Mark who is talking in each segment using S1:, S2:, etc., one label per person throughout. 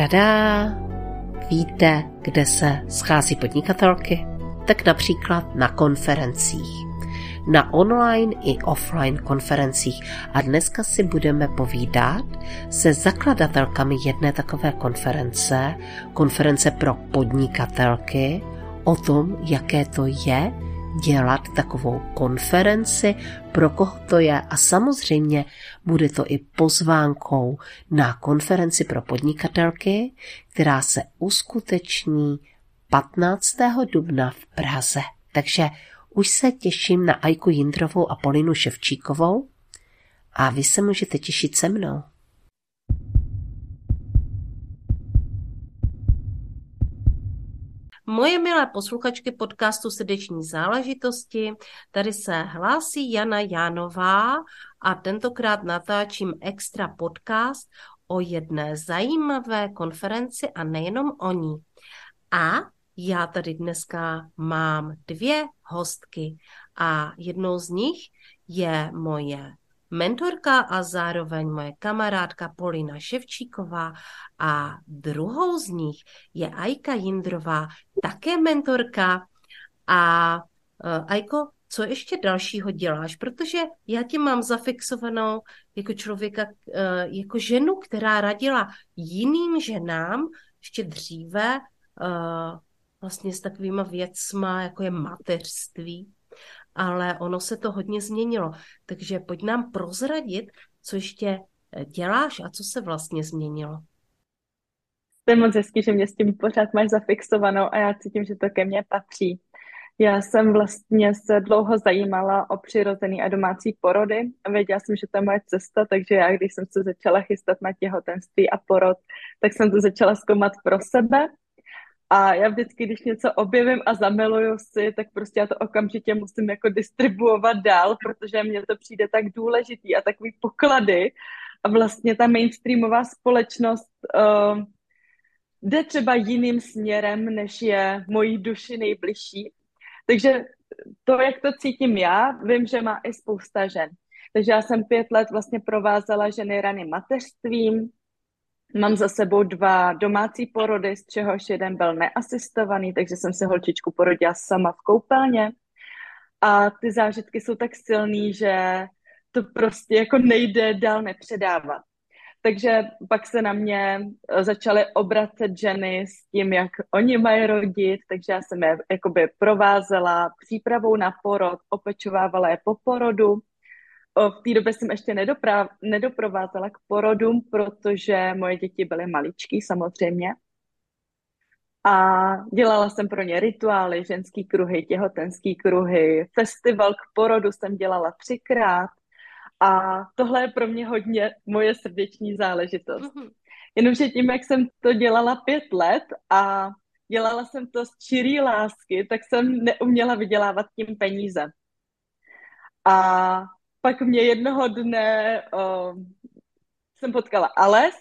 S1: Tada! Víte, kde se schází podnikatelky? Tak například na konferencích. Na online i offline konferencích. A dneska si budeme povídat se zakladatelkami jedné takové konference, konference pro podnikatelky, o tom, jaké to je dělat takovou konferenci, pro koho to je a samozřejmě bude to i pozvánkou na konferenci pro podnikatelky, která se uskuteční 15. dubna v Praze. Takže už se těším na Ajku Jindrovou a Polinu Ševčíkovou a vy se můžete těšit se mnou.
S2: Moje milé posluchačky podcastu Srdeční záležitosti, tady se hlásí Jana Jánová a tentokrát natáčím extra podcast o jedné zajímavé konferenci a nejenom o ní. A já tady dneska mám dvě hostky a jednou z nich je moje mentorka a zároveň moje kamarádka Polina Ševčíková a druhou z nich je Ajka Jindrová, také mentorka. A uh, Ajko, co ještě dalšího děláš? Protože já tě mám zafixovanou jako člověka, uh, jako ženu, která radila jiným ženám ještě dříve uh, vlastně s takovýma věcma, jako je mateřství, ale ono se to hodně změnilo. Takže pojď nám prozradit, co ještě eh, děláš a co se vlastně změnilo.
S3: To je moc hezký, že mě s tím pořád máš zafixovanou a já cítím, že to ke mně patří. Já jsem vlastně se dlouho zajímala o přirozený a domácí porody věděla jsem, že to je moje cesta, takže já, když jsem se začala chystat na těhotenství a porod, tak jsem to začala zkoumat pro sebe a já vždycky, když něco objevím a zamiluju si, tak prostě já to okamžitě musím jako distribuovat dál, protože mně to přijde tak důležitý a takový poklady. A vlastně ta mainstreamová společnost uh, jde třeba jiným směrem, než je mojí duši nejbližší. Takže to, jak to cítím já, vím, že má i spousta žen. Takže já jsem pět let vlastně provázela ženy rany mateřstvím, Mám za sebou dva domácí porody, z čehož jeden byl neasistovaný, takže jsem se holčičku porodila sama v koupelně. A ty zážitky jsou tak silný, že to prostě jako nejde dál nepředávat. Takže pak se na mě eh, začaly obracet ženy s tím, jak oni mají rodit, takže já jsem je jakoby provázela přípravou na porod, opečovávala je po porodu v té době jsem ještě nedopra- nedoprovázela k porodům, protože moje děti byly maličký samozřejmě. A dělala jsem pro ně rituály, ženský kruhy, těhotenský kruhy, festival k porodu jsem dělala třikrát. A tohle je pro mě hodně moje srdeční záležitost. Mm-hmm. Jenomže tím, jak jsem to dělala pět let a dělala jsem to z čirý lásky, tak jsem neuměla vydělávat tím peníze. A pak mě jednoho dne uh, jsem potkala Ales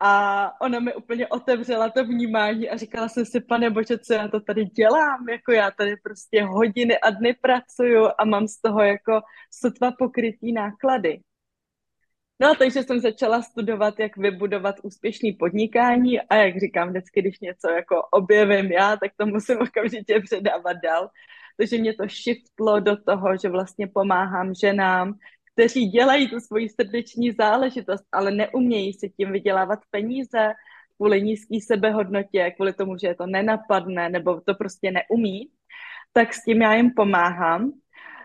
S3: a ona mi úplně otevřela to vnímání a říkala jsem si, pane bože, co já to tady dělám, jako já tady prostě hodiny a dny pracuju a mám z toho jako sotva pokrytý náklady. No, takže jsem začala studovat, jak vybudovat úspěšný podnikání a jak říkám vždycky, když něco jako objevím já, tak to musím okamžitě předávat dál. Takže mě to shiftlo do toho, že vlastně pomáhám ženám, kteří dělají tu svoji srdeční záležitost, ale neumějí si tím vydělávat peníze kvůli nízký sebehodnotě, kvůli tomu, že je to nenapadne nebo to prostě neumí, tak s tím já jim pomáhám.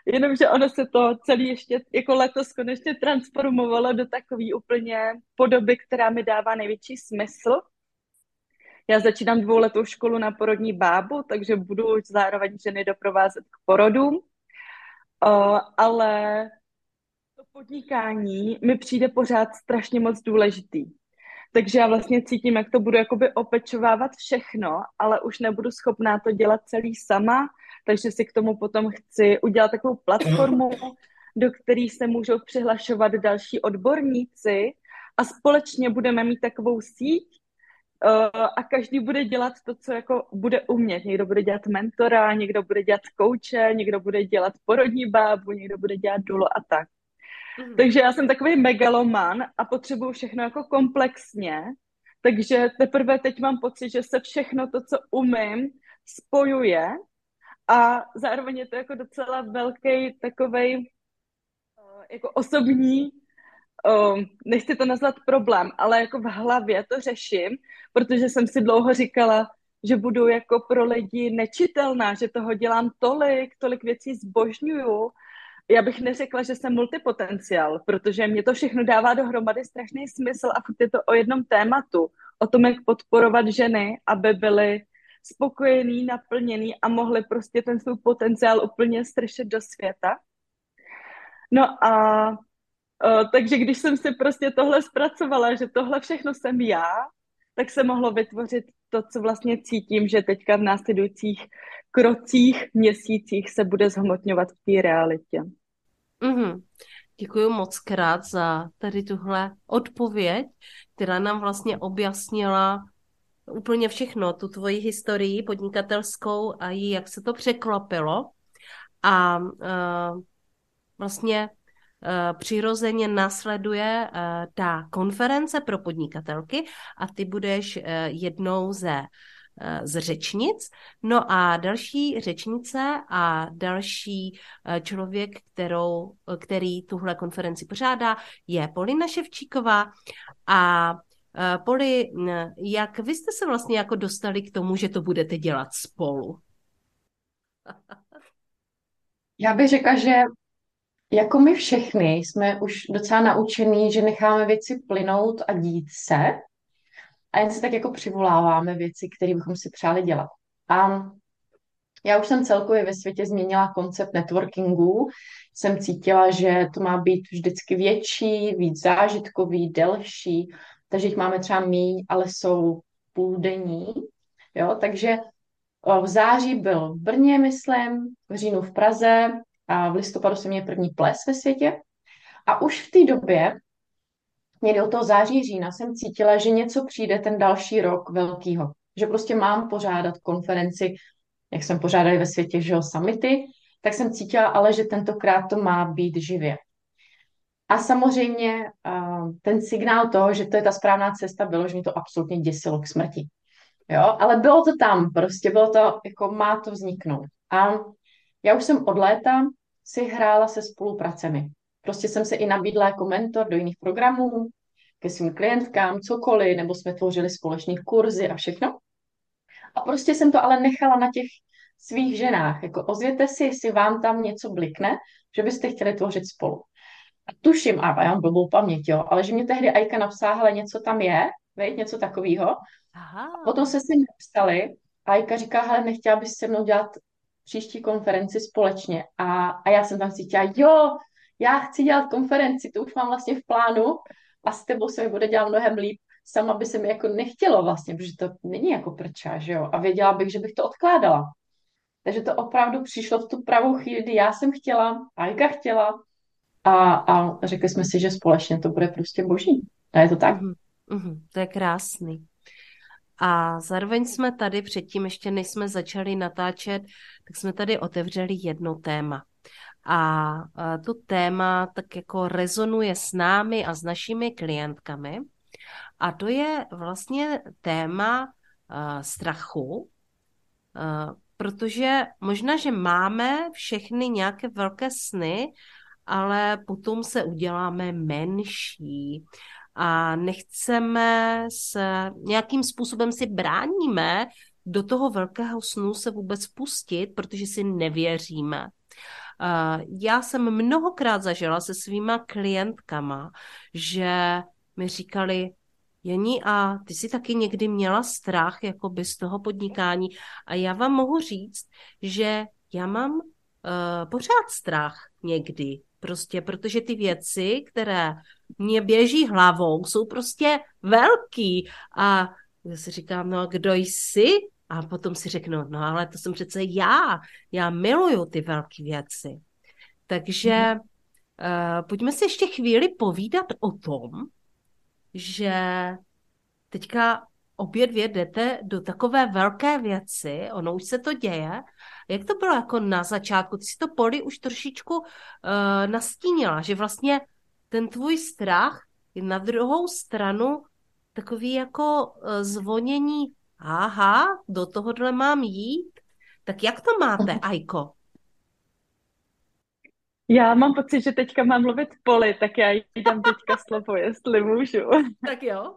S3: Jenomže ono se to celý ještě jako letos konečně transformovalo do takové úplně podoby, která mi dává největší smysl, já začínám dvouletou školu na porodní bábu, takže budu zároveň ženy doprovázet k porodům, uh, ale to podnikání mi přijde pořád strašně moc důležitý. Takže já vlastně cítím, jak to budu jakoby opečovávat všechno, ale už nebudu schopná to dělat celý sama, takže si k tomu potom chci udělat takovou platformu, do které se můžou přihlašovat další odborníci a společně budeme mít takovou síť, Uh, a každý bude dělat to, co jako bude umět. Někdo bude dělat mentora, někdo bude dělat kouče, někdo bude dělat porodní bábu, někdo bude dělat dulo a tak. Mm. Takže já jsem takový megaloman a potřebuju všechno jako komplexně, Takže teprve teď mám pocit, že se všechno to, co umím, spojuje a zároveň je to jako docela velký takovej eh, jako osobní, um, nechci to nazvat problém, ale jako v hlavě to řeším, protože jsem si dlouho říkala, že budu jako pro lidi nečitelná, že toho dělám tolik, tolik věcí zbožňuju. Já bych neřekla, že jsem multipotenciál, protože mě to všechno dává dohromady strašný smysl a furt je to o jednom tématu, o tom, jak podporovat ženy, aby byly spokojený, naplněný a mohli prostě ten svůj potenciál úplně stršet do světa. No a takže když jsem si prostě tohle zpracovala, že tohle všechno jsem já, tak se mohlo vytvořit to, co vlastně cítím, že teďka v následujících krocích, měsících se bude zhmotňovat v té realitě.
S2: Mm-hmm. Děkuji moc krát za tady tuhle odpověď, která nám vlastně objasnila úplně všechno, tu tvoji historii podnikatelskou a jí, jak se to překlopilo. A uh, vlastně přirozeně nasleduje uh, ta konference pro podnikatelky a ty budeš uh, jednou ze z řečnic. No a další řečnice a další člověk, kterou, který tuhle konferenci pořádá, je Polina Ševčíková a Eh, Poli, jak vy jste se vlastně jako dostali k tomu, že to budete dělat spolu?
S4: Já bych řekla, že jako my všechny jsme už docela naučení, že necháme věci plynout a dít se a jen se tak jako přivoláváme věci, které bychom si přáli dělat. A já už jsem celkově ve světě změnila koncept networkingu. Jsem cítila, že to má být vždycky větší, víc zážitkový, delší, takže jich máme třeba míň, ale jsou půldenní. Jo? Takže v září byl v Brně, myslím, v říjnu v Praze a v listopadu jsem měl první ples ve světě. A už v té době, někdy od toho září, října, jsem cítila, že něco přijde ten další rok velkýho. Že prostě mám pořádat konferenci, jak jsem pořádali ve světě, že jo, summity, tak jsem cítila ale, že tentokrát to má být živě. A samozřejmě ten signál toho, že to je ta správná cesta, bylo, že mě to absolutně děsilo k smrti. Jo, ale bylo to tam, prostě bylo to, jako má to vzniknout. A já už jsem od léta si hrála se spolupracemi. Prostě jsem se i nabídla jako mentor do jiných programů, ke svým klientkám, cokoliv, nebo jsme tvořili společný kurzy a všechno. A prostě jsem to ale nechala na těch svých ženách. Jako ozvěte si, jestli vám tam něco blikne, že byste chtěli tvořit spolu tuším, a já mám blbou paměť, jo, ale že mě tehdy Ajka napsala, něco tam je, veď, něco takového. Potom se si napsali a Ajka říká, hele, nechtěla bys se mnou dělat příští konferenci společně. A, a já jsem tam cítila, jo, já chci dělat konferenci, to už mám vlastně v plánu a s tebou se mi bude dělat mnohem líp. Sama by se mi jako nechtělo vlastně, protože to není jako prča, že jo. A věděla bych, že bych to odkládala. Takže to opravdu přišlo v tu pravou chvíli, kdy já jsem chtěla, Ajka chtěla, a, a řekli jsme si, že společně to bude prostě boží. A je to tak. Mm-hmm.
S2: To je krásný. A zároveň jsme tady předtím, ještě než jsme začali natáčet, tak jsme tady otevřeli jedno téma. A to téma tak jako rezonuje s námi a s našimi klientkami. A to je vlastně téma uh, strachu, uh, protože možná, že máme všechny nějaké velké sny, ale potom se uděláme menší a nechceme se, nějakým způsobem si bráníme do toho velkého snu se vůbec pustit, protože si nevěříme. Já jsem mnohokrát zažila se svýma klientkama, že mi říkali, Jení, a ty jsi taky někdy měla strach jakoby z toho podnikání a já vám mohu říct, že já mám uh, pořád strach někdy Prostě, protože ty věci, které mě běží hlavou, jsou prostě velký. A já si říkám, no kdo jsi? A potom si řeknu, no ale to jsem přece já. Já miluju ty velké věci. Takže mm. uh, pojďme si ještě chvíli povídat o tom, že teďka obě dvě jdete do takové velké věci, ono už se to děje. Jak to bylo jako na začátku? Ty si to poli už trošičku uh, nastínila, že vlastně ten tvůj strach je na druhou stranu takový jako eh, zvonění, aha, do tohohle mám jít. Tak jak to máte, Ajko?
S3: Já mám pocit, že teďka mám mluvit poli, tak já jí dám teďka slovo, jestli můžu.
S2: Tak jo.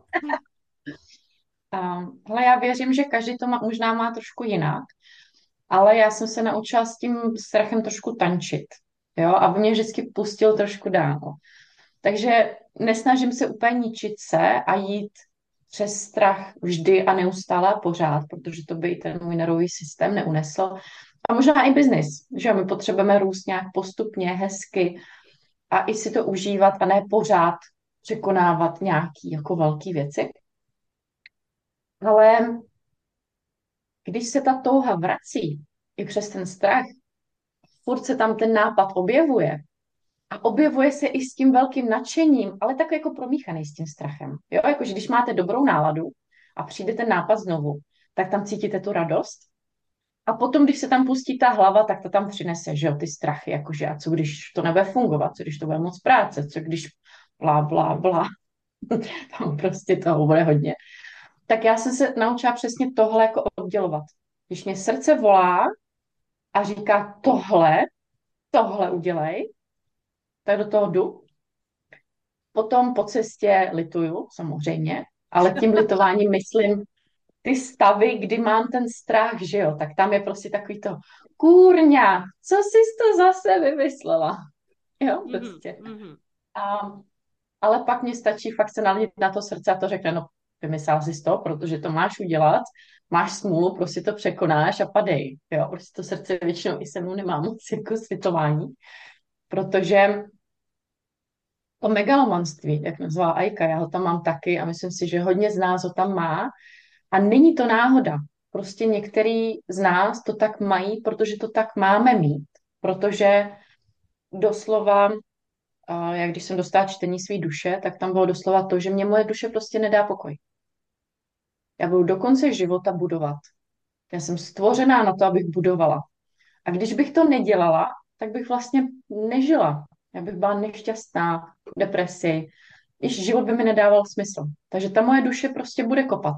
S4: Um, hele, já věřím, že každý to má, možná má trošku jinak, ale já jsem se naučila s tím strachem trošku tančit, jo, aby mě vždycky pustil trošku dál. Takže nesnažím se úplně ničit se a jít přes strach vždy a neustále a pořád, protože to by i ten můj nervový systém neunesl. A možná i biznis, že my potřebujeme růst nějak postupně, hezky a i si to užívat a ne pořád překonávat nějaký jako velký věci. Ale když se ta touha vrací i přes ten strach, furt se tam ten nápad objevuje a objevuje se i s tím velkým nadšením, ale tak jako promíchaný s tím strachem. Jo, jakože když máte dobrou náladu a přijde ten nápad znovu, tak tam cítíte tu radost. A potom, když se tam pustí ta hlava, tak to tam přinese, že jo, ty strachy, jakože a co když to nebude fungovat, co když to bude moc práce, co když blá, blá, blá. tam prostě toho bude hodně tak já jsem se naučila přesně tohle jako oddělovat. Když mě srdce volá a říká tohle, tohle udělej, tak do toho jdu. Potom po cestě lituju, samozřejmě, ale tím litováním myslím ty stavy, kdy mám ten strach, že jo, tak tam je prostě takový to, kůrňa, co jsi to zase vymyslela? Jo, mhm, prostě. Mm-hmm. A, ale pak mě stačí fakt se nalít na to srdce a to řekne, no vymyslela jsi to, protože to máš udělat, máš smůlu, prostě to překonáš a padej. Jo, prostě to srdce většinou i se mnou nemá moc jako světování, protože to megalomanství, jak nazvala Aika, já ho tam mám taky a myslím si, že hodně z nás ho tam má a není to náhoda. Prostě některý z nás to tak mají, protože to tak máme mít, protože doslova jak když jsem dostala čtení své duše, tak tam bylo doslova to, že mě moje duše prostě nedá pokoj. Já budu do konce života budovat. Já jsem stvořená na to, abych budovala. A když bych to nedělala, tak bych vlastně nežila. Já bych byla nešťastná, depresi. I život by mi nedával smysl. Takže ta moje duše prostě bude kopat.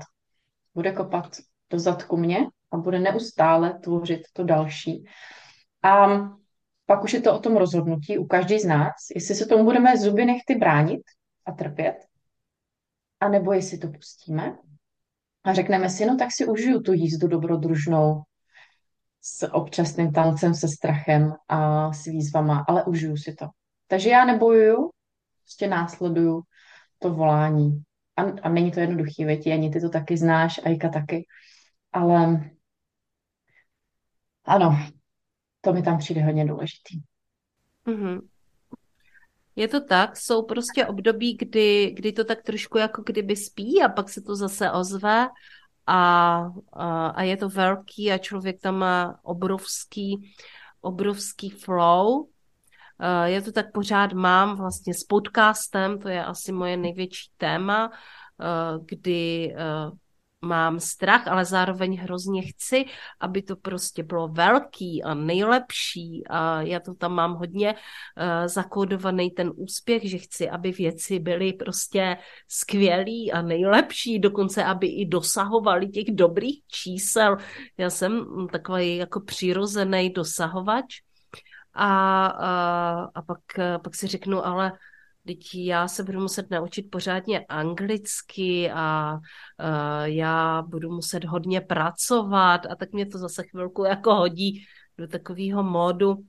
S4: Bude kopat do zadku mě a bude neustále tvořit to další. A pak už je to o tom rozhodnutí u každý z nás, jestli se tomu budeme zuby nechty bránit a trpět, anebo jestli to pustíme a řekneme si, no tak si užiju tu jízdu dobrodružnou s občasným tancem, se strachem a s výzvama, ale užiju si to. Takže já nebojuju, prostě následuju to volání. A, a není to jednoduchý, větě, ani ty to taky znáš, Ajka taky. Ale ano, to mi tam přijde hodně důležitý.
S2: Mm-hmm. Je to tak, jsou prostě období, kdy, kdy to tak trošku jako kdyby spí a pak se to zase ozve a, a, a je to velký a člověk tam má obrovský, obrovský flow. Já to tak pořád mám vlastně s podcastem, to je asi moje největší téma, kdy mám strach, ale zároveň hrozně chci, aby to prostě bylo velký a nejlepší a já to tam mám hodně zakódovaný ten úspěch, že chci, aby věci byly prostě skvělý a nejlepší, dokonce aby i dosahovali těch dobrých čísel. Já jsem takový jako přirozený dosahovač a, a, a pak, pak si řeknu, ale Teď já se budu muset naučit pořádně anglicky a uh, já budu muset hodně pracovat a tak mě to zase chvilku jako hodí do takového módu, uh,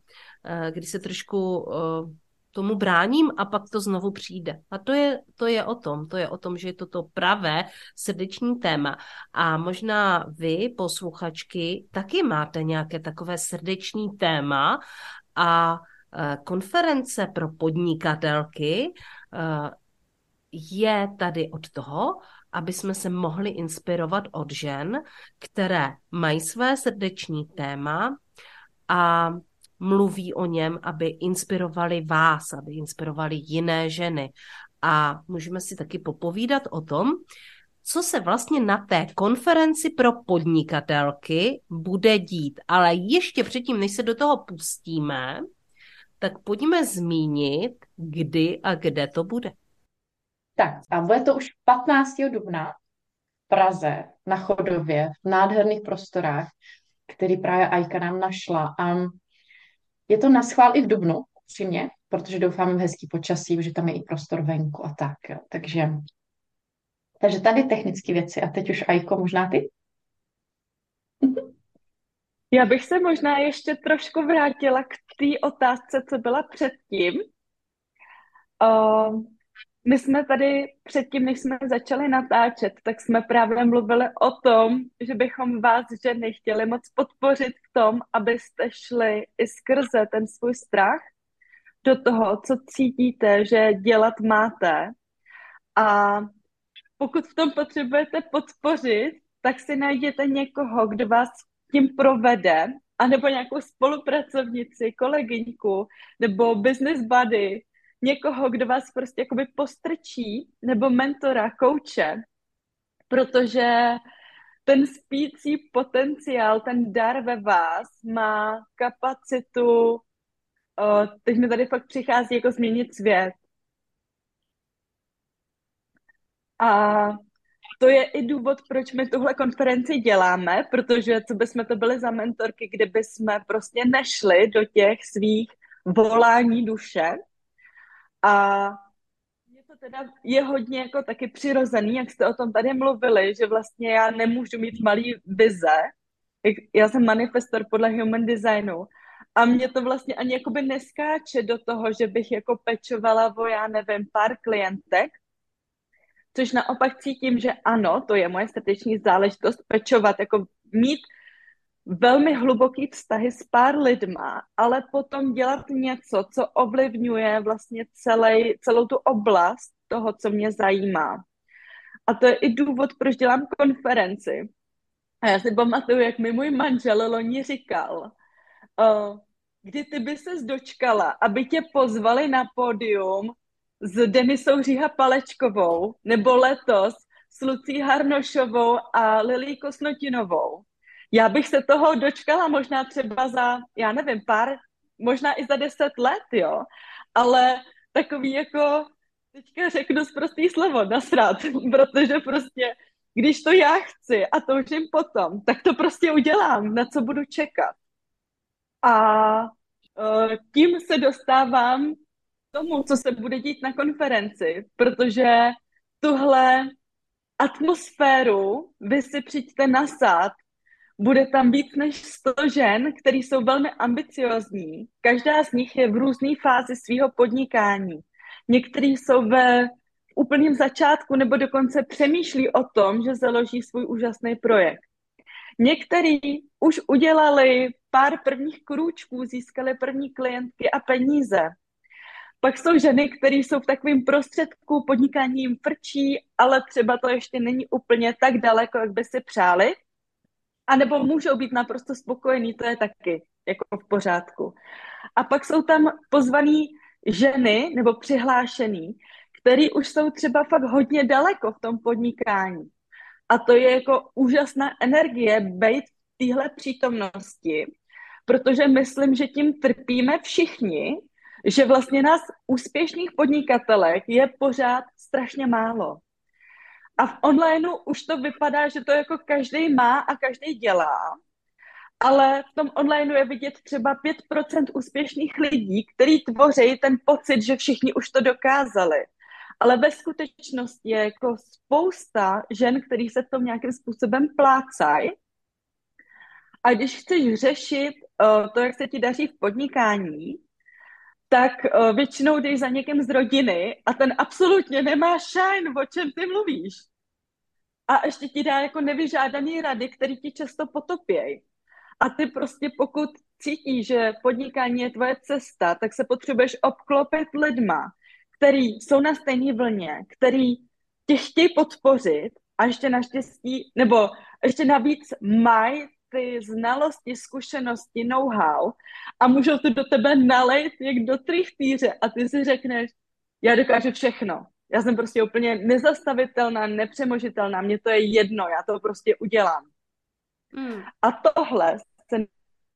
S2: kdy se trošku uh, tomu bráním a pak to znovu přijde. A to je, to je o tom, to je o tom, že je to to pravé srdeční téma. A možná vy, posluchačky, taky máte nějaké takové srdeční téma a Eh, konference pro podnikatelky eh, je tady od toho, aby jsme se mohli inspirovat od žen, které mají své srdeční téma a mluví o něm, aby inspirovali vás, aby inspirovali jiné ženy. A můžeme si taky popovídat o tom, co se vlastně na té konferenci pro podnikatelky bude dít. Ale ještě předtím, než se do toho pustíme, tak pojďme zmínit, kdy a kde to bude.
S4: Tak a bude to už 15. dubna v Praze, na Chodově, v nádherných prostorách, který právě Ajka nám našla. A je to na schvál i v dubnu, upřímně, protože doufáme v hezký počasí, že tam je i prostor venku a tak. Jo. Takže, takže tady technické věci. A teď už Ajko, možná ty?
S3: Já bych se možná ještě trošku vrátila k té otázce, co byla předtím. Uh, my jsme tady předtím, než jsme začali natáčet, tak jsme právě mluvili o tom, že bychom vás ženy chtěli moc podpořit v tom, abyste šli i skrze ten svůj strach do toho, co cítíte, že dělat máte. A pokud v tom potřebujete podpořit, tak si najděte někoho, kdo vás tím provede, anebo nějakou spolupracovnici, kolegyňku, nebo business buddy, někoho, kdo vás prostě jakoby postrčí, nebo mentora, kouče, protože ten spící potenciál, ten dar ve vás má kapacitu, uh, teď mi tady fakt přichází jako změnit svět. A to je i důvod, proč my tuhle konferenci děláme, protože co bychom to byli za mentorky, kdyby jsme prostě nešli do těch svých volání duše. A je to teda je hodně jako taky přirozený, jak jste o tom tady mluvili, že vlastně já nemůžu mít malý vize. Já jsem manifestor podle human designu a mě to vlastně ani jakoby neskáče do toho, že bych jako pečovala o, já nevím, pár klientek, což naopak cítím, že ano, to je moje srdeční záležitost, pečovat, jako mít velmi hluboký vztahy s pár lidma, ale potom dělat něco, co ovlivňuje vlastně celý, celou tu oblast toho, co mě zajímá. A to je i důvod, proč dělám konferenci. A já si pamatuju, jak mi můj manžel loni říkal, uh, kdy ty by se dočkala, aby tě pozvali na pódium s Denisou Říha Palečkovou, nebo letos s Lucí Harnošovou a Lilí Kosnotinovou. Já bych se toho dočkala možná třeba za, já nevím, pár, možná i za deset let, jo, ale takový jako, teďka řeknu zprostý slovo, nasrat, protože prostě, když to já chci a toužím potom, tak to prostě udělám, na co budu čekat. A uh, tím se dostávám tomu, co se bude dít na konferenci, protože tuhle atmosféru vy si přijďte nasát, bude tam víc než 100 žen, které jsou velmi ambiciozní. Každá z nich je v různé fázi svého podnikání. Někteří jsou ve úplném začátku nebo dokonce přemýšlí o tom, že založí svůj úžasný projekt. Někteří už udělali pár prvních krůčků, získali první klientky a peníze. Pak jsou ženy, které jsou v takovém prostředku, podnikání jim frčí, ale třeba to ještě není úplně tak daleko, jak by si přáli. A nebo můžou být naprosto spokojení, to je taky jako v pořádku. A pak jsou tam pozvaný ženy nebo přihlášený, který už jsou třeba fakt hodně daleko v tom podnikání. A to je jako úžasná energie být v téhle přítomnosti, protože myslím, že tím trpíme všichni, že vlastně nás úspěšných podnikatelek je pořád strašně málo. A v onlineu už to vypadá, že to jako každý má a každý dělá, ale v tom onlineu je vidět třeba 5% úspěšných lidí, kteří tvoří ten pocit, že všichni už to dokázali. Ale ve skutečnosti je jako spousta žen, který se v tom nějakým způsobem plácají. A když chceš řešit uh, to, jak se ti daří v podnikání, tak uh, většinou jdeš za někým z rodiny a ten absolutně nemá shine, o čem ty mluvíš. A ještě ti dá jako nevyžádaný rady, které ti často potopějí. A ty prostě pokud cítíš, že podnikání je tvoje cesta, tak se potřebuješ obklopit lidma, který jsou na stejné vlně, který tě chtějí podpořit a ještě naštěstí, nebo ještě navíc mají ty znalosti, zkušenosti, know-how a můžou to do tebe nalejt jak do trichtýře a ty si řekneš, já dokážu všechno. Já jsem prostě úplně nezastavitelná, nepřemožitelná, mně to je jedno, já to prostě udělám. Hmm. A tohle se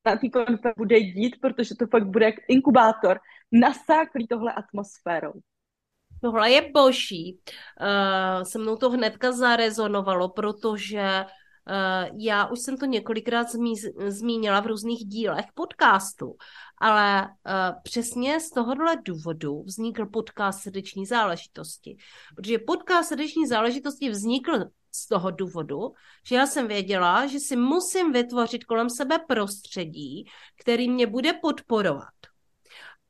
S3: na té konferenci bude dít, protože to fakt bude jak inkubátor nasáklý tohle atmosférou.
S2: Tohle je boží. Uh, se mnou to hnedka zarezonovalo, protože já už jsem to několikrát zmí, zmínila v různých dílech podcastu, ale uh, přesně z tohohle důvodu vznikl podcast Srdeční záležitosti. Protože podcast Srdeční záležitosti vznikl z toho důvodu, že já jsem věděla, že si musím vytvořit kolem sebe prostředí, který mě bude podporovat.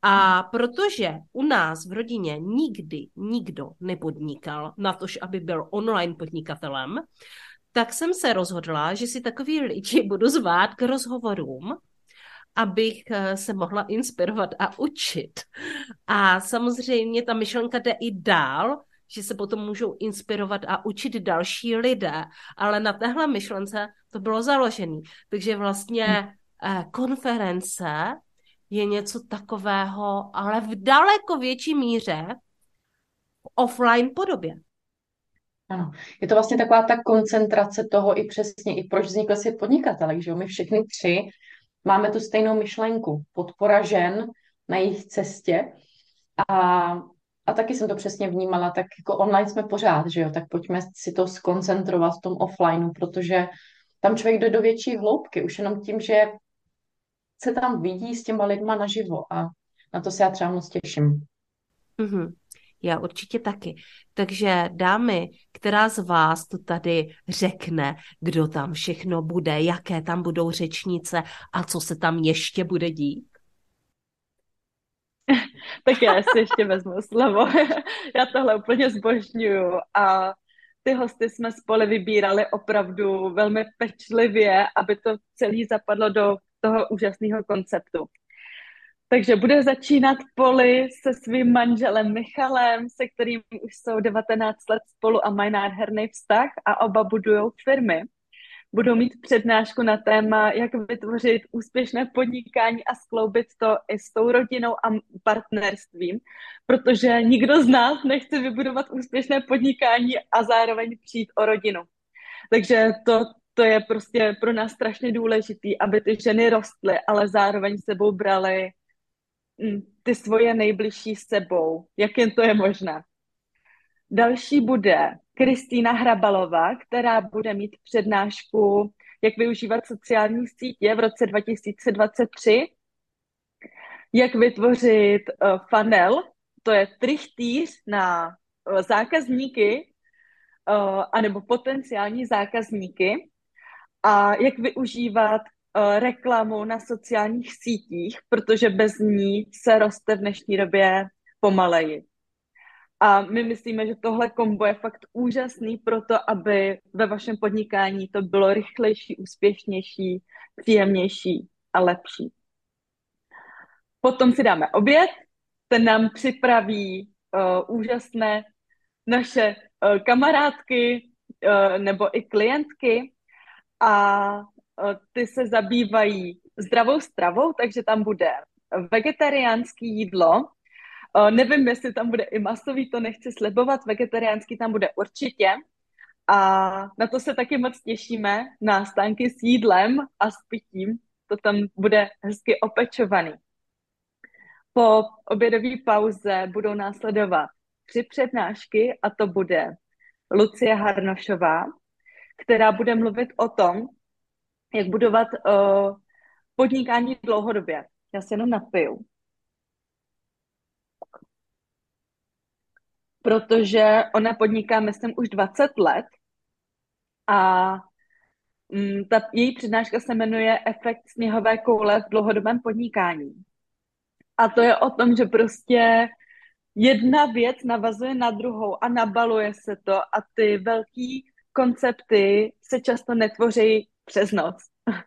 S2: A protože u nás v rodině nikdy nikdo nepodnikal, na tož, aby byl online podnikatelem, tak jsem se rozhodla, že si takový lidi budu zvát k rozhovorům, abych eh, se mohla inspirovat a učit. A samozřejmě ta myšlenka jde i dál, že se potom můžou inspirovat a učit další lidé, ale na téhle myšlence to bylo založené. Takže vlastně eh, konference je něco takového, ale v daleko větší míře v offline podobě.
S4: Ano, je to vlastně taková ta koncentrace toho i přesně, i proč vznikl svět podnikatelek, že jo? My všechny tři máme tu stejnou myšlenku. Podpora žen na jejich cestě a, a taky jsem to přesně vnímala, tak jako online jsme pořád, že jo? Tak pojďme si to skoncentrovat v tom offlineu, protože tam člověk jde do větší hloubky, už jenom tím, že se tam vidí s těma lidma naživo a na to se já třeba moc těším.
S2: Mm-hmm. Já určitě taky. Takže dámy, která z vás to tady řekne, kdo tam všechno bude, jaké tam budou řečnice a co se tam ještě bude dít?
S3: tak já si ještě vezmu slovo. já tohle úplně zbožňuju a ty hosty jsme spolu vybírali opravdu velmi pečlivě, aby to celé zapadlo do toho úžasného konceptu. Takže bude začínat Poli se svým manželem Michalem, se kterým už jsou 19 let spolu a mají nádherný vztah a oba budují firmy. Budou mít přednášku na téma, jak vytvořit úspěšné podnikání a skloubit to i s tou rodinou a partnerstvím, protože nikdo z nás nechce vybudovat úspěšné podnikání a zároveň přijít o rodinu. Takže to to je prostě pro nás strašně důležitý, aby ty ženy rostly, ale zároveň sebou brali mm, ty svoje nejbližší sebou, jak jen to je možné. Další bude Kristýna Hrabalová, která bude mít přednášku, jak využívat sociální sítě v roce 2023, jak vytvořit uh, funnel, to je trichtýř na uh, zákazníky, uh, anebo potenciální zákazníky, a jak využívat reklamu na sociálních sítích, protože bez ní se roste v dnešní době pomaleji. A my myslíme, že tohle kombo je fakt úžasný pro to, aby ve vašem podnikání to bylo rychlejší, úspěšnější, příjemnější a lepší. Potom si dáme oběd, ten nám připraví uh, úžasné naše uh, kamarádky uh, nebo i klientky, a ty se zabývají zdravou stravou, takže tam bude vegetariánský jídlo. Nevím, jestli tam bude i masový, to nechci slibovat, vegetariánský tam bude určitě. A na to se taky moc těšíme, na stánky s jídlem a s pitím. To tam bude hezky opečovaný. Po obědové pauze budou následovat tři přednášky a to bude Lucie Harnošová, která bude mluvit o tom, jak budovat uh, podnikání dlouhodobě. Já se jenom napiju. Protože ona podniká, myslím, už 20 let a mm, ta její přednáška se jmenuje Efekt sněhové koule v dlouhodobém podnikání. A to je o tom, že prostě jedna věc navazuje na druhou a nabaluje se to a ty velký koncepty se často netvoří přes noc.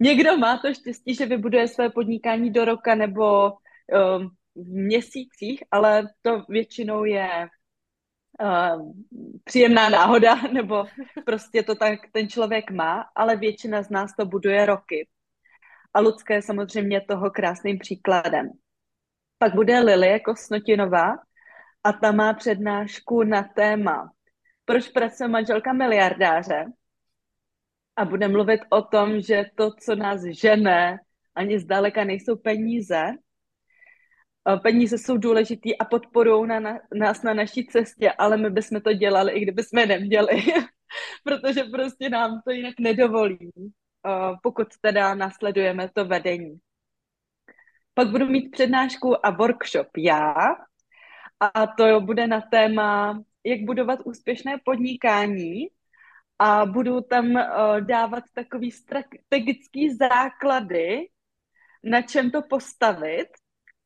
S3: Někdo má to štěstí, že vybuduje své podnikání do roka nebo um, v měsících, ale to většinou je uh, příjemná náhoda, nebo prostě to tak ten člověk má, ale většina z nás to buduje roky. A Lucka je samozřejmě toho krásným příkladem. Pak bude Lilie Kosnotinová a ta má přednášku na téma proč pracuje manželka miliardáře a bude mluvit o tom, že to, co nás žene, ani zdaleka nejsou peníze, peníze jsou důležitý a podporují na, na, nás na naší cestě, ale my bychom to dělali, i kdyby jsme neměli, protože prostě nám to jinak nedovolí, pokud teda následujeme to vedení. Pak budu mít přednášku a workshop já. A to bude na téma, jak budovat úspěšné podnikání a budu tam uh, dávat takový strategický základy, na čem to postavit,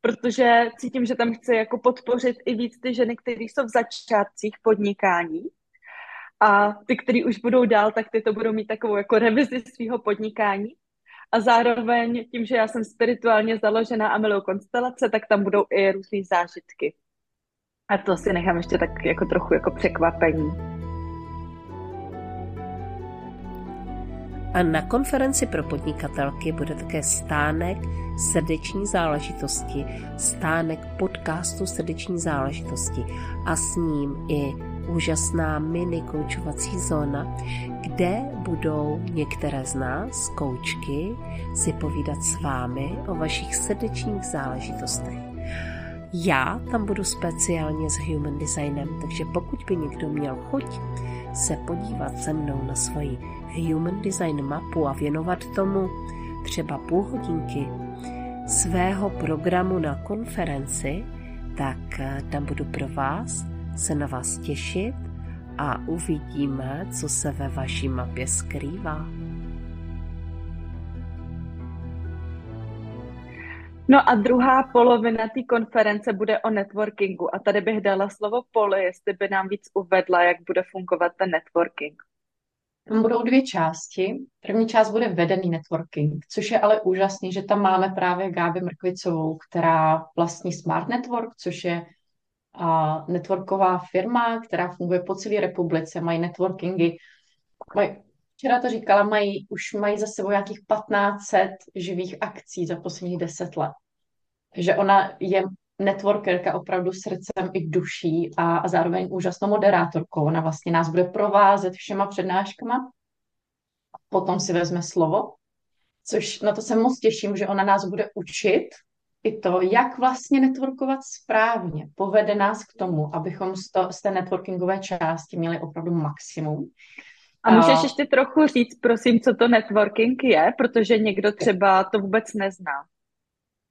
S3: protože cítím, že tam chci jako podpořit i víc ty ženy, které jsou v začátcích podnikání a ty, které už budou dál, tak ty to budou mít takovou jako revizi svého podnikání a zároveň tím, že já jsem spirituálně založená a miluji konstelace, tak tam budou i různé zážitky. A to si nechám ještě tak jako trochu jako překvapení.
S1: A na konferenci pro podnikatelky bude také stánek srdeční záležitosti, stánek podcastu srdeční záležitosti a s ním i úžasná mini koučovací zóna, kde budou některé z nás, koučky, si povídat s vámi o vašich srdečních záležitostech. Já tam budu speciálně s Human Designem, takže pokud by někdo měl chuť se podívat se mnou na svoji Human Design mapu a věnovat tomu třeba půl hodinky svého programu na konferenci, tak eh, tam budu pro vás se na vás těšit a uvidíme, co se ve vaší mapě skrývá.
S3: No a druhá polovina té konference bude o networkingu a tady bych dala slovo Poli, jestli by nám víc uvedla, jak bude fungovat ten networking.
S4: Tam budou dvě části. První část bude vedený networking, což je ale úžasný, že tam máme právě Gáby Mrkvicovou, která vlastní Smart Network, což je a networková firma, která funguje po celé republice, mají networkingy. Mají, včera to říkala, mají, už mají za sebou nějakých 1500 živých akcí za posledních 10 let. Že ona je networkerka opravdu srdcem i duší a, a zároveň úžasnou moderátorkou. Ona vlastně nás bude provázet všema přednáškama, potom si vezme slovo, což na to se moc těším, že ona nás bude učit i to, jak vlastně networkovat správně, povede nás k tomu, abychom z, to, z té networkingové části měli opravdu maximum.
S3: A můžeš ještě trochu říct, prosím, co to networking je, protože někdo třeba to vůbec nezná.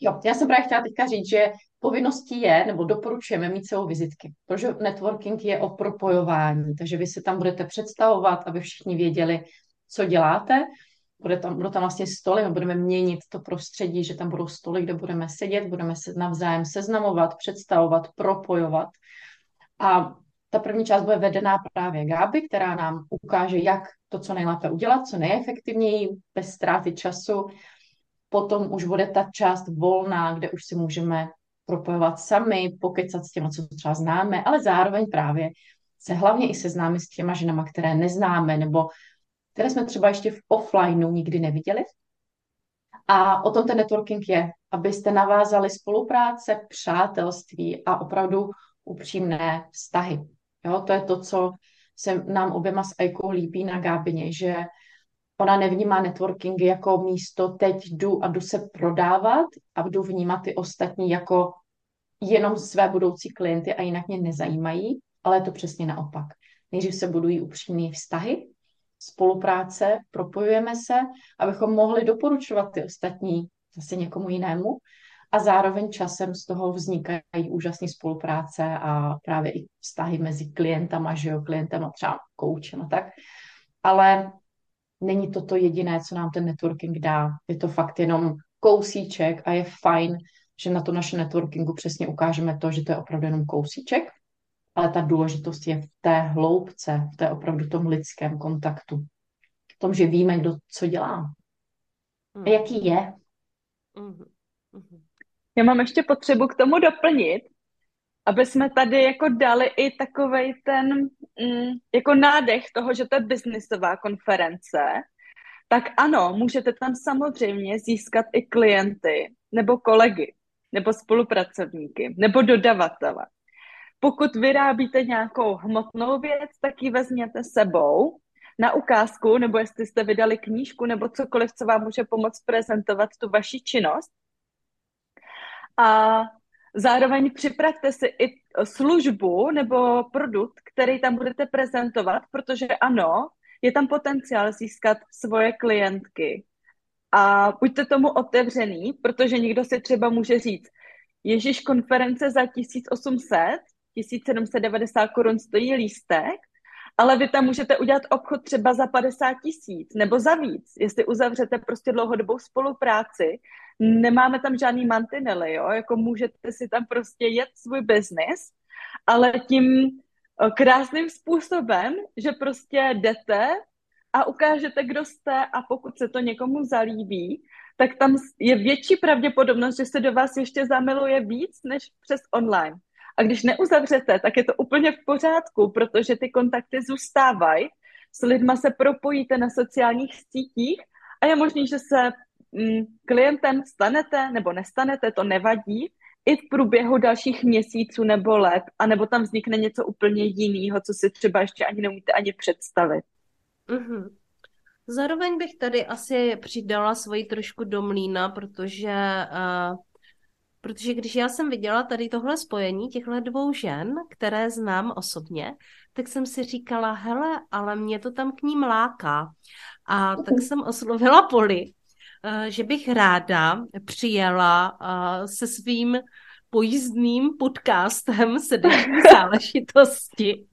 S4: Jo, já jsem právě chtěla teďka říct, že povinností je, nebo doporučujeme mít celou vizitky, protože networking je o propojování, takže vy se tam budete představovat, aby všichni věděli, co děláte bude tam, budou tam vlastně stoly, my budeme měnit to prostředí, že tam budou stoly, kde budeme sedět, budeme se navzájem seznamovat, představovat, propojovat. A ta první část bude vedená právě Gáby, která nám ukáže, jak to co nejlépe udělat, co nejefektivněji, bez ztráty času. Potom už bude ta část volná, kde už si můžeme propojovat sami, pokecat s těma, co třeba známe, ale zároveň právě se hlavně i seznámit s těma ženama, které neznáme, nebo které jsme třeba ještě v offlineu nikdy neviděli. A o tom ten networking je, abyste navázali spolupráce, přátelství a opravdu upřímné vztahy. Jo, to je to, co se nám oběma s Aikou líbí na Gábině, že ona nevnímá networkingy jako místo teď jdu a jdu se prodávat a jdu vnímat ty ostatní jako jenom své budoucí klienty a jinak mě nezajímají, ale je to přesně naopak. Nejdřív se budují upřímné vztahy spolupráce, propojujeme se, abychom mohli doporučovat ty ostatní zase někomu jinému a zároveň časem z toho vznikají úžasné spolupráce a právě i vztahy mezi klientama, že jo, klientem a třeba koučem a tak. Ale není to to jediné, co nám ten networking dá. Je to fakt jenom kousíček a je fajn, že na to naše networkingu přesně ukážeme to, že to je opravdu jenom kousíček, ale ta důležitost je v té hloubce, v té opravdu tom lidském kontaktu. V tom, že víme, kdo co dělá. A jaký je.
S3: Já mám ještě potřebu k tomu doplnit, aby jsme tady jako dali i takovej ten mm, jako nádech toho, že to je biznisová konference, tak ano, můžete tam samozřejmě získat i klienty, nebo kolegy, nebo spolupracovníky, nebo dodavatele. Pokud vyrábíte nějakou hmotnou věc, tak ji vezměte sebou na ukázku, nebo jestli jste vydali knížku, nebo cokoliv, co vám může pomoct prezentovat tu vaši činnost. A Zároveň připravte si i službu nebo produkt, který tam budete prezentovat, protože ano, je tam potenciál získat svoje klientky. A buďte tomu otevřený, protože někdo si třeba může říct, Ježíš konference za 1800, 1790 korun stojí lístek, ale vy tam můžete udělat obchod třeba za 50 tisíc nebo za víc, jestli uzavřete prostě dlouhodobou spolupráci. Nemáme tam žádný mantinely, jo? jako můžete si tam prostě jet svůj biznis, ale tím eh, krásným způsobem, že prostě jdete a ukážete, kdo jste a pokud se to někomu zalíbí, tak tam je větší pravděpodobnost, že se do vás ještě zamiluje víc než přes online. A když neuzavřete, tak je to úplně v pořádku, protože ty kontakty zůstávají, s lidma se propojíte na sociálních sítích a je možný, že se klientem stanete nebo nestanete, to nevadí, i v průběhu dalších měsíců nebo let, anebo tam vznikne něco úplně jiného, co si třeba ještě ani neumíte ani představit.
S2: Mm-hmm. Zároveň bych tady asi přidala svoji trošku do mlína, protože uh, Protože když já jsem viděla tady tohle spojení těchto dvou žen, které znám osobně, tak jsem si říkala, hele, ale mě to tam k ním láká. A tak jsem oslovila Poli, že bych ráda přijela eh, se svým pojízdným podcastem srdeční záležitosti.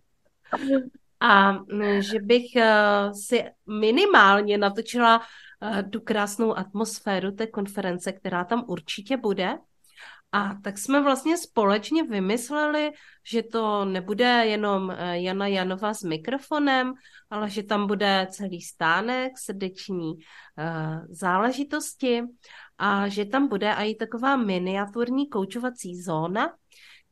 S2: A mm, že bych eh, si minimálně natočila tu krásnou atmosféru té konference, která tam určitě bude. A tak jsme vlastně společně vymysleli, že to nebude jenom eh, Jana Janova s mikrofonem, ale že tam bude celý stánek srdeční uh, záležitosti a že tam bude i taková miniaturní koučovací zóna,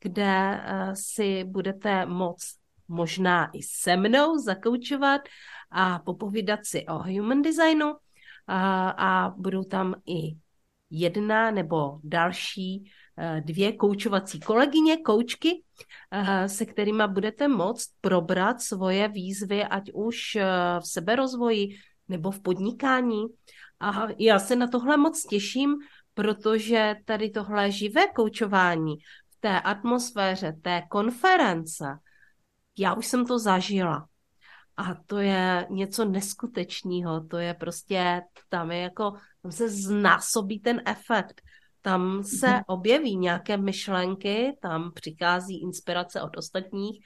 S2: kde uh, si budete moct možná i se mnou zakoučovat a popovídat si o human designu a, a budou tam i jedna nebo další Eh, dvě koučovací kolegyně, koučky, eh, se kterými budete moct probrat svoje výzvy, ať už eh, v seberozvoji nebo v podnikání. A já se na tohle moc těším, protože tady tohle živé koučování v té atmosféře té konference, já už jsem to zažila. A to je něco neskutečného, to je prostě, tam je jako, tam se znásobí ten efekt. Tam se mhm. objeví nějaké myšlenky, tam přichází inspirace od ostatních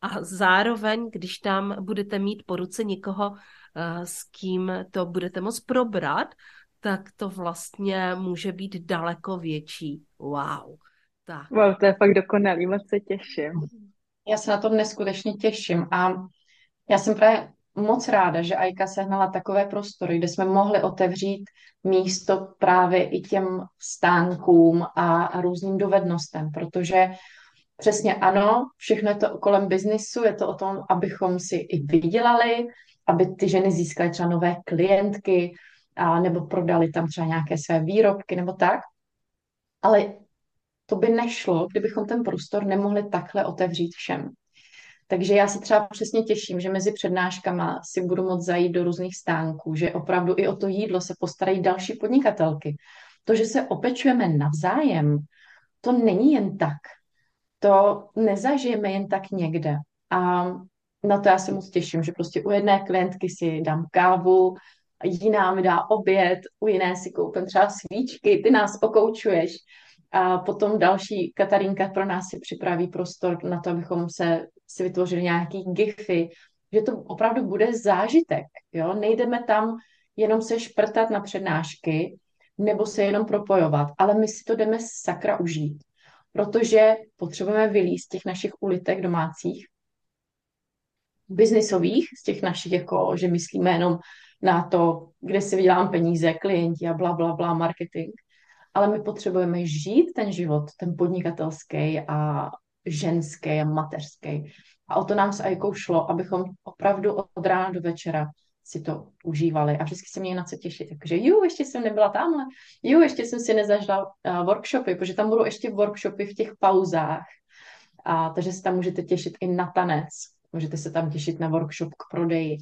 S2: a zároveň, když tam budete mít po ruce někoho, eh, s kým to budete moct probrat, tak to vlastně může být daleko větší. Wow.
S3: Tak. Wow, to je fakt dokonalý, moc se těším.
S4: Já se na to neskutečně těším a já jsem právě moc ráda, že Aika sehnala takové prostory, kde jsme mohli otevřít místo právě i těm stánkům a různým dovednostem, protože přesně ano, všechno je to kolem biznisu, je to o tom, abychom si i vydělali, aby ty ženy získaly třeba nové klientky, a nebo prodali tam třeba nějaké své výrobky nebo tak. Ale to by nešlo, kdybychom ten prostor nemohli takhle otevřít všem. Takže já se třeba přesně těším, že mezi přednáškama si budu moct zajít do různých stánků, že opravdu i o to jídlo se postarají další podnikatelky. To, že se opečujeme navzájem, to není jen tak. To nezažijeme jen tak někde. A na to já se moc těším, že prostě u jedné klientky si dám kávu, jiná mi dá oběd, u jiné si koupím třeba svíčky, ty nás okoučuješ. A potom další Katarínka pro nás si připraví prostor na to, abychom se si vytvořili nějaký gify, že to opravdu bude zážitek. Jo? Nejdeme tam jenom se šprtat na přednášky nebo se jenom propojovat, ale my si to jdeme sakra užít, protože potřebujeme vylíst z těch našich ulitek domácích, biznisových, z těch našich, jako, že myslíme jenom na to, kde si vydělám peníze, klienti a bla, bla, bla, marketing. Ale my potřebujeme žít ten život, ten podnikatelský a ženský a mateřský. A o to nám s Ajkou šlo, abychom opravdu od rána do večera si to užívali a vždycky se měli na co těšit. Takže jo, ještě jsem nebyla tamhle, jo, ještě jsem si nezažila uh, workshopy, protože tam budou ještě workshopy v těch pauzách. A, takže se tam můžete těšit i na tanec, můžete se tam těšit na workshop k prodeji.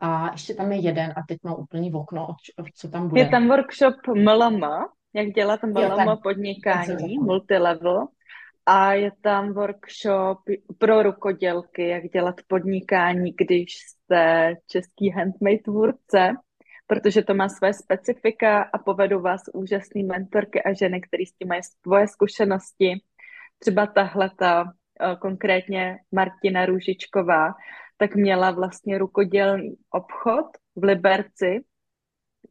S4: A ještě tam je jeden a teď mám úplný okno, co tam bude.
S3: Je tam workshop MLM, jak dělat malé podnikání, multilevel. A je tam workshop pro rukodělky, jak dělat podnikání, když jste český handmade tvůrce, protože to má své specifika a povedu vás úžasný mentorky a ženy, které s tím mají svoje zkušenosti. Třeba tahle ta eh, konkrétně Martina Růžičková, tak měla vlastně rukodělný obchod v Liberci,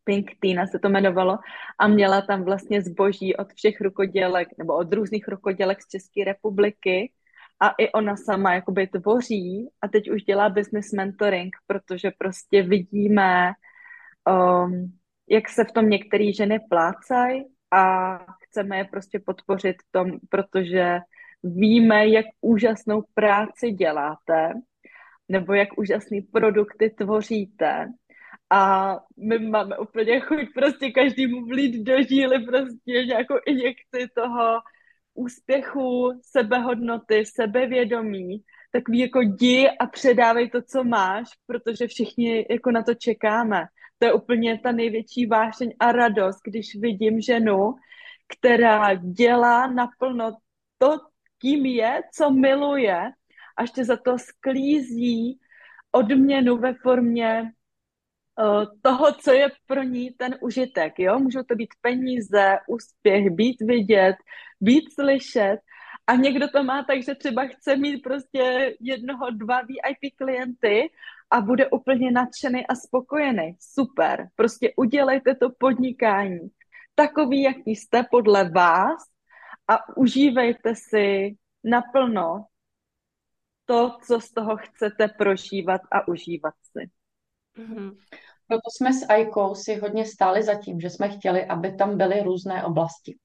S3: Pink Tina se to jmenovalo, a měla tam vlastně zboží od všech rukodělek, nebo od různých rukodělek z České republiky, a i ona sama jakoby tvoří a teď už dělá business mentoring, protože prostě vidíme, um, jak se v tom některé ženy plácají a chceme je prostě podpořit v tom, protože víme, jak úžasnou práci děláte nebo jak úžasný produkty tvoříte a my máme úplně chuť prostě každému vlít do žíly prostě nějakou injekci toho úspěchu, sebehodnoty, sebevědomí, takový jako jdi a předávej to, co máš, protože všichni jako na to čekáme. To je úplně ta největší vášeň a radost, když vidím ženu, která dělá naplno to, kým je, co miluje, a ještě za to sklízí odměnu ve formě toho, co je pro ní ten užitek. Jo? Můžou to být peníze, úspěch, být vidět, být slyšet. A někdo to má tak, že třeba chce mít prostě jednoho, dva VIP klienty a bude úplně nadšený a spokojený. Super, prostě udělejte to podnikání takový, jaký jste podle vás a užívejte si naplno to, co z toho chcete prožívat a užívat si.
S4: Mm-hmm. Proto jsme s Ajkou si hodně stáli za tím, že jsme chtěli, aby tam byly různé oblasti.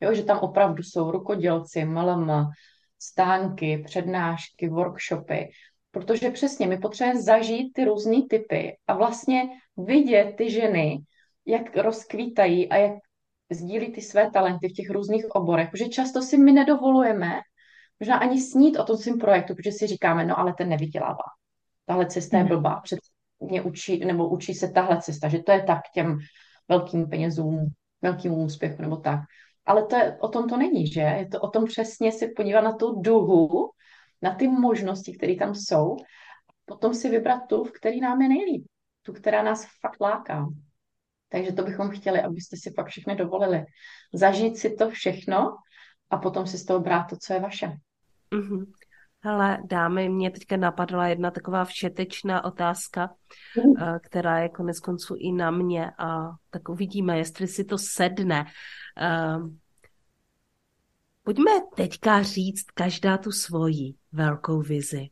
S4: Jo, že tam opravdu jsou rukodělci, MLM, stánky, přednášky, workshopy, protože přesně my potřebujeme zažít ty různé typy a vlastně vidět ty ženy, jak rozkvítají a jak sdílí ty své talenty v těch různých oborech, protože často si my nedovolujeme možná ani snít o tom svém projektu, protože si říkáme, no ale ten nevydělává. Tahle cesta je blbá. Před mě učí, nebo učí se tahle cesta, že to je tak těm velkým penězům, velkým úspěchu nebo tak. Ale to je, o tom to není, že? Je to o tom přesně si podívat na tu duhu, na ty možnosti, které tam jsou, a potom si vybrat tu, v který nám je nejlíp. Tu, která nás fakt láká. Takže to bychom chtěli, abyste si fakt všechny dovolili. Zažít si to všechno a potom si z toho brát to, co je vaše.
S2: Mm-hmm. Hele, dámy, mě teďka napadla jedna taková všetečná otázka, mm. která je konec konců i na mě a tak uvidíme, jestli si to sedne. Uh, pojďme teďka říct každá tu svoji velkou vizi,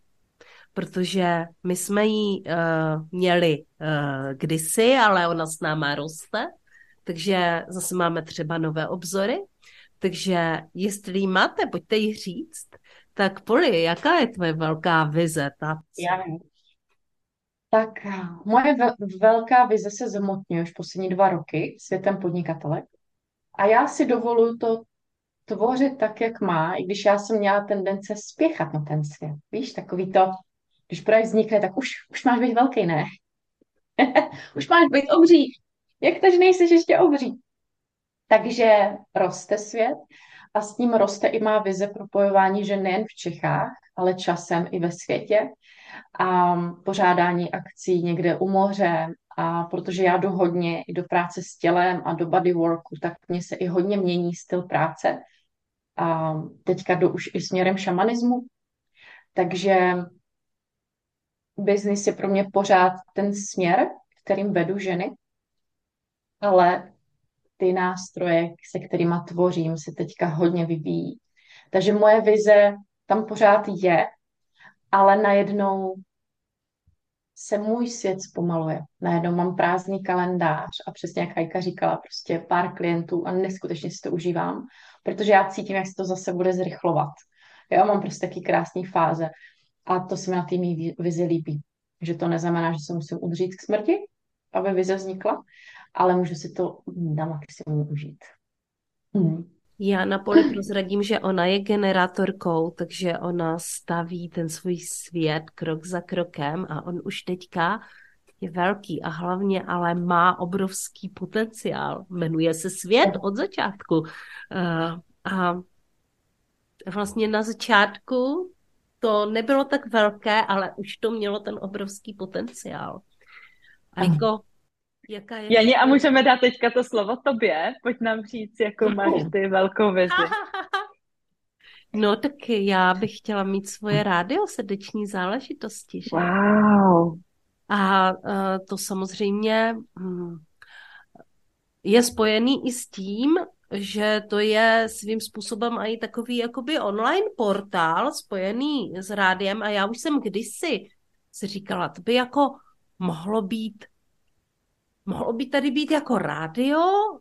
S2: protože my jsme ji uh, měli uh, kdysi, ale ona s náma roste, takže zase máme třeba nové obzory, takže jestli máte, pojďte ji říct tak Poli, jaká je tvoje velká vize? Ta...
S4: Já vím. Tak moje velká vize se zhmotňuje už poslední dva roky světem podnikatelek. A já si dovoluji to tvořit tak, jak má, i když já jsem měla tendence spěchat na ten svět. Víš, takový to, když projekt vznikne, tak už, už máš být velký, ne? už máš být obří. Jak to, že nejsi ještě obří? Takže roste svět a s ním roste i má vize propojování žen nejen v Čechách, ale časem i ve světě. A pořádání akcí někde u moře. A protože já jdu hodně i do práce s tělem a do bodyworku, tak mně se i hodně mění styl práce. A teďka jdu už i směrem šamanismu, takže biznis je pro mě pořád ten směr, kterým vedu ženy, ale ty nástroje, se kterými tvořím, se teďka hodně vyvíjí. Takže moje vize tam pořád je, ale najednou se můj svět zpomaluje. Najednou mám prázdný kalendář a přesně jak Hajka říkala, prostě pár klientů a neskutečně si to užívám, protože já cítím, jak se to zase bude zrychlovat. Já mám prostě taky krásný fáze a to se mi na té mý vizi líbí. Že to neznamená, že se musím udřít k smrti, aby vize vznikla, ale můžu si to na maximum užít.
S2: Hmm. Já na poli prozradím, že ona je generátorkou, takže ona staví ten svůj svět krok za krokem a on už teďka je velký a hlavně ale má obrovský potenciál. Jmenuje se svět od začátku. Eh, a vlastně na začátku to nebylo tak velké, ale už to mělo ten obrovský potenciál. A jako,
S3: jaká je... Jani, a můžeme dát teďka to slovo tobě? Pojď nám říct, jakou máš ty velkou vizi.
S2: No tak já bych chtěla mít svoje rádio srdeční záležitosti. Že?
S3: Wow.
S2: A uh, to samozřejmě um, je spojený i s tím, že to je svým způsobem i takový jakoby online portál spojený s rádiem a já už jsem kdysi si říkala, to by jako mohlo být mohlo by tady být jako rádio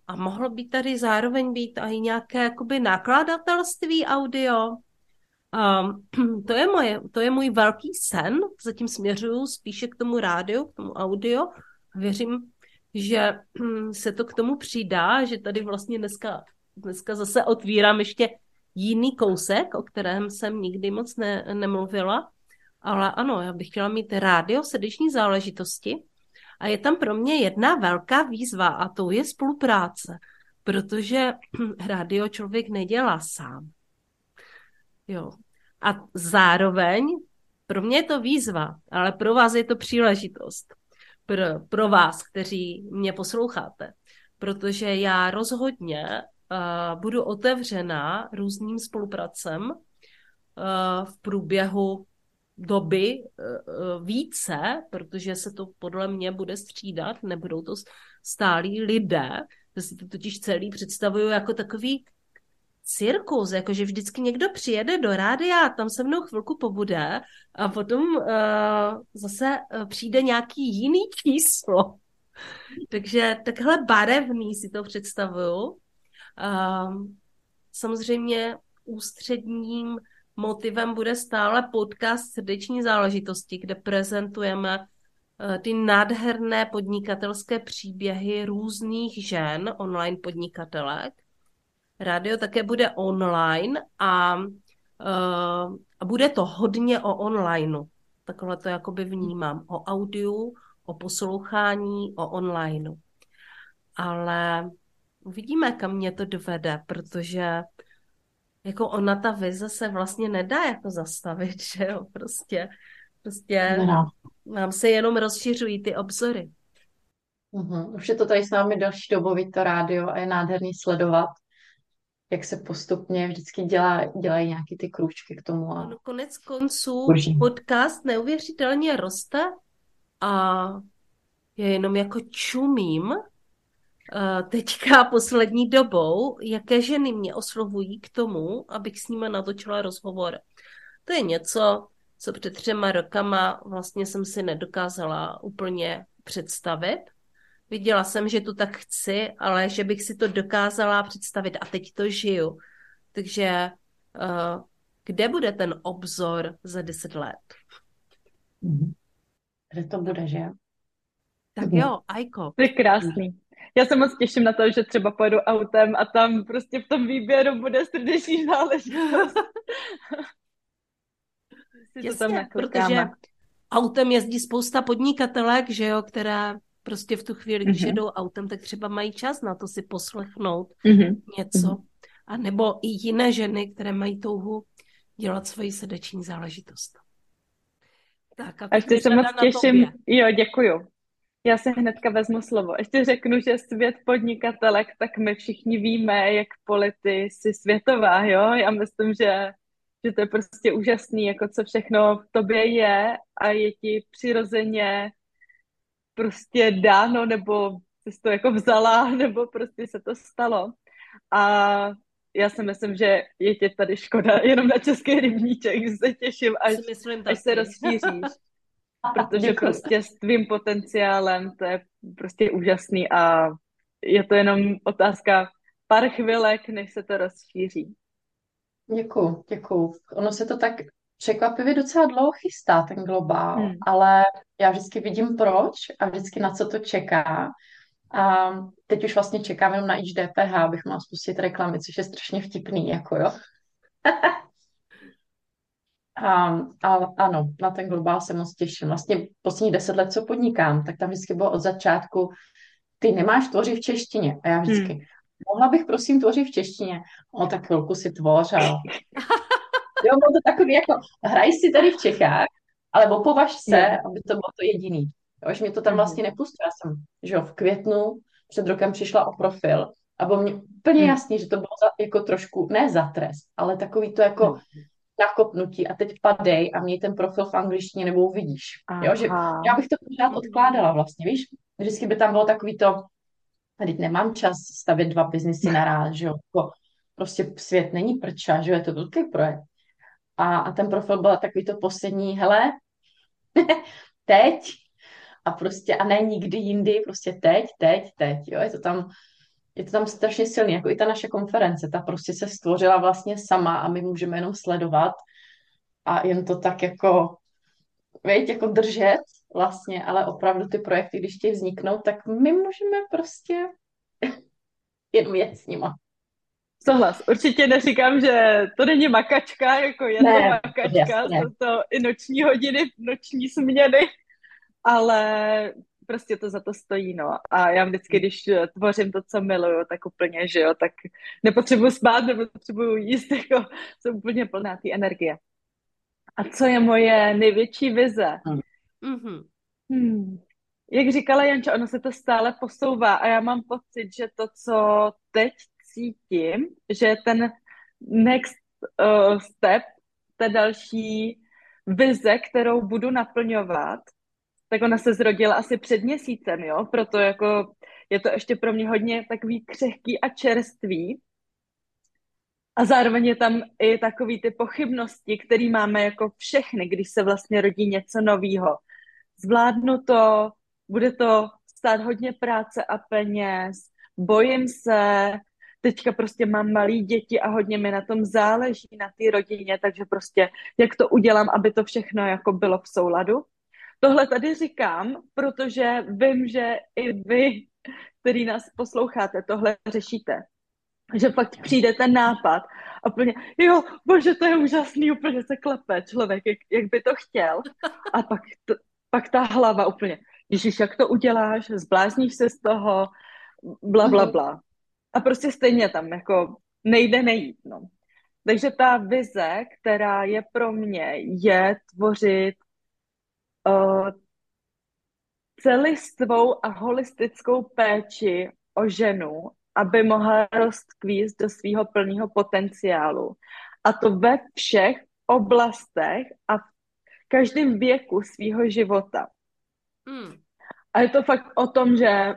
S2: a mohlo by tady zároveň být i nějaké jakoby nakladatelství audio. Um, to, je moje, to je můj velký sen, zatím směřuju spíše k tomu rádiu, k tomu audio. Věřím, že se to k tomu přidá, že tady vlastně dneska, dneska zase otvírám ještě jiný kousek, o kterém jsem nikdy moc ne, nemluvila. Ale ano, já bych chtěla mít rádio srdeční záležitosti, a je tam pro mě jedna velká výzva a to je spolupráce, protože rádio člověk nedělá sám. Jo. A zároveň pro mě je to výzva, ale pro vás je to příležitost. Pro, pro vás, kteří mě posloucháte. Protože já rozhodně uh, budu otevřená různým spolupracem uh, v průběhu doby eh, eh, více, protože se to podle mě bude střídat, nebudou to stálí lidé, že si to totiž celý představuju jako takový cirkus, jakože vždycky někdo přijede do rádia tam se mnou chvilku pobude a potom uh, zase přijde nějaký jiný číslo. Takže takhle barevný si to představuju. Uh, samozřejmě ústředním motivem bude stále podcast Srdeční záležitosti, kde prezentujeme eh, ty nádherné podnikatelské příběhy různých žen, online podnikatelek. Rádio také bude online a, uh, a bude to hodně o onlineu. Takhle to jakoby vnímám. O audiu, o poslouchání, o onlineu. Ale uvidíme, kam mě to dovede, protože jako ona ta vize se vlastně nedá jako zastavit, že jo, prostě, prostě no. nám se jenom rozšiřují ty obzory.
S4: Uhum. Už je to tady s námi další dobu, to rádio a je nádherný sledovat, jak se postupně vždycky dělá, dělají nějaký ty krůčky k tomu. A...
S2: No, konec konců Boží. podcast neuvěřitelně roste a já jenom jako čumím, teďka poslední dobou, jaké ženy mě oslovují k tomu, abych s nimi natočila rozhovor. To je něco, co před třema rokama vlastně jsem si nedokázala úplně představit. Viděla jsem, že to tak chci, ale že bych si to dokázala představit a teď to žiju. Takže uh, kde bude ten obzor za deset let?
S4: Kde to bude, že?
S2: Tak jo, Ajko.
S3: To je krásný. Já se moc těším na to, že třeba pojedu autem a tam prostě v tom výběru bude srdeční záležitost.
S2: Jasně, protože autem jezdí spousta podnikatelek, že jo, které prostě v tu chvíli, když mm-hmm. jedou autem, tak třeba mají čas na to si poslechnout mm-hmm. něco. Mm-hmm. A nebo i jiné ženy, které mají touhu dělat svoji srdeční záležitost.
S3: Tak, a ještě se moc těším. Jo, děkuju. Já se hnedka vezmu slovo. Ještě řeknu, že svět podnikatelek, tak my všichni víme, jak polity si světová, jo? Já myslím, že, že to je prostě úžasný, jako co všechno v tobě je a je ti přirozeně prostě dáno, nebo jsi to jako vzala, nebo prostě se to stalo. A já si myslím, že je tě tady škoda jenom na český rybníček, že se těším, až, až se rozšíříš protože Děkuji. prostě s tvým potenciálem to je prostě úžasný a je to jenom otázka pár chvilek, než se to rozšíří.
S4: Děkuju, děkuju. Ono se to tak překvapivě docela dlouho chystá, ten globál, hmm. ale já vždycky vidím proč a vždycky na co to čeká. A teď už vlastně čekám jenom na DPH, abych mohla spustit reklamy, což je strašně vtipný, jako jo. A, a ano, na ten globál se moc těším. Vlastně poslední deset let, co podnikám, tak tam vždycky bylo od začátku, ty nemáš tvořit v češtině. A já vždycky, hmm. mohla bych prosím tvořit v češtině? O, tak chvilku si tvoř. A... jo, bylo to takový jako, hraj si tady v Čechách, ale opovaž se, yeah. aby to bylo to jediný. Jo, že mě to tam hmm. vlastně nepustilo. Já jsem, že jo, v květnu před rokem přišla o profil a bylo mě úplně hmm. jasný, že to bylo za, jako trošku, ne za trest, ale takový to jako hmm nakopnutí a teď padej a měj ten profil v angličtině nebo uvidíš. Jo, že já bych to pořád odkládala vlastně, víš? Vždycky by tam bylo takový to, teď nemám čas stavět dva biznisy naraz, že jo? Jako prostě svět není prča, že jo? Je to velký projekt. A, a ten profil byl takový to poslední, hele, teď a prostě a ne nikdy jindy, prostě teď, teď, teď, jo? Je to tam je to tam strašně silný, jako i ta naše konference, ta prostě se stvořila vlastně sama a my můžeme jenom sledovat a jen to tak jako, veď, jako držet vlastně, ale opravdu ty projekty, když ti vzniknou, tak my můžeme prostě jenom jet s nima.
S3: Souhlas. Určitě neříkám, že to není makačka, jako je ne, to makačka, jasně. jsou to i noční hodiny, noční směny, ale prostě to za to stojí, no. A já vždycky, když tvořím to, co miluju, tak úplně, že jo, tak nepotřebuji spát, nepotřebuji jíst, jako jsem úplně plná té energie. A co je moje největší vize? Mm-hmm. Hmm. Jak říkala Janča, ono se to stále posouvá a já mám pocit, že to, co teď cítím, že ten next uh, step, ta další vize, kterou budu naplňovat, tak ona se zrodila asi před měsícem, jo, proto jako je to ještě pro mě hodně takový křehký a čerstvý. A zároveň je tam i takový ty pochybnosti, které máme jako všechny, když se vlastně rodí něco nového. Zvládnu to, bude to stát hodně práce a peněz, bojím se, teďka prostě mám malý děti a hodně mi na tom záleží, na té rodině, takže prostě jak to udělám, aby to všechno jako bylo v souladu. Tohle tady říkám, protože vím, že i vy, který nás posloucháte, tohle řešíte. Že fakt přijde ten nápad a úplně, jo, bože, to je úžasný, úplně se klepe člověk, jak, jak by to chtěl. A pak, to, pak ta hlava úplně, Ježíš, jak to uděláš, zblázníš se z toho, bla, bla, bla. A prostě stejně tam jako nejde nejít, no. Takže ta vize, která je pro mě, je tvořit uh, celistvou a holistickou péči o ženu, aby mohla rozkvíst do svého plného potenciálu. A to ve všech oblastech a v každém věku svého života. Hmm. A je to fakt o tom, že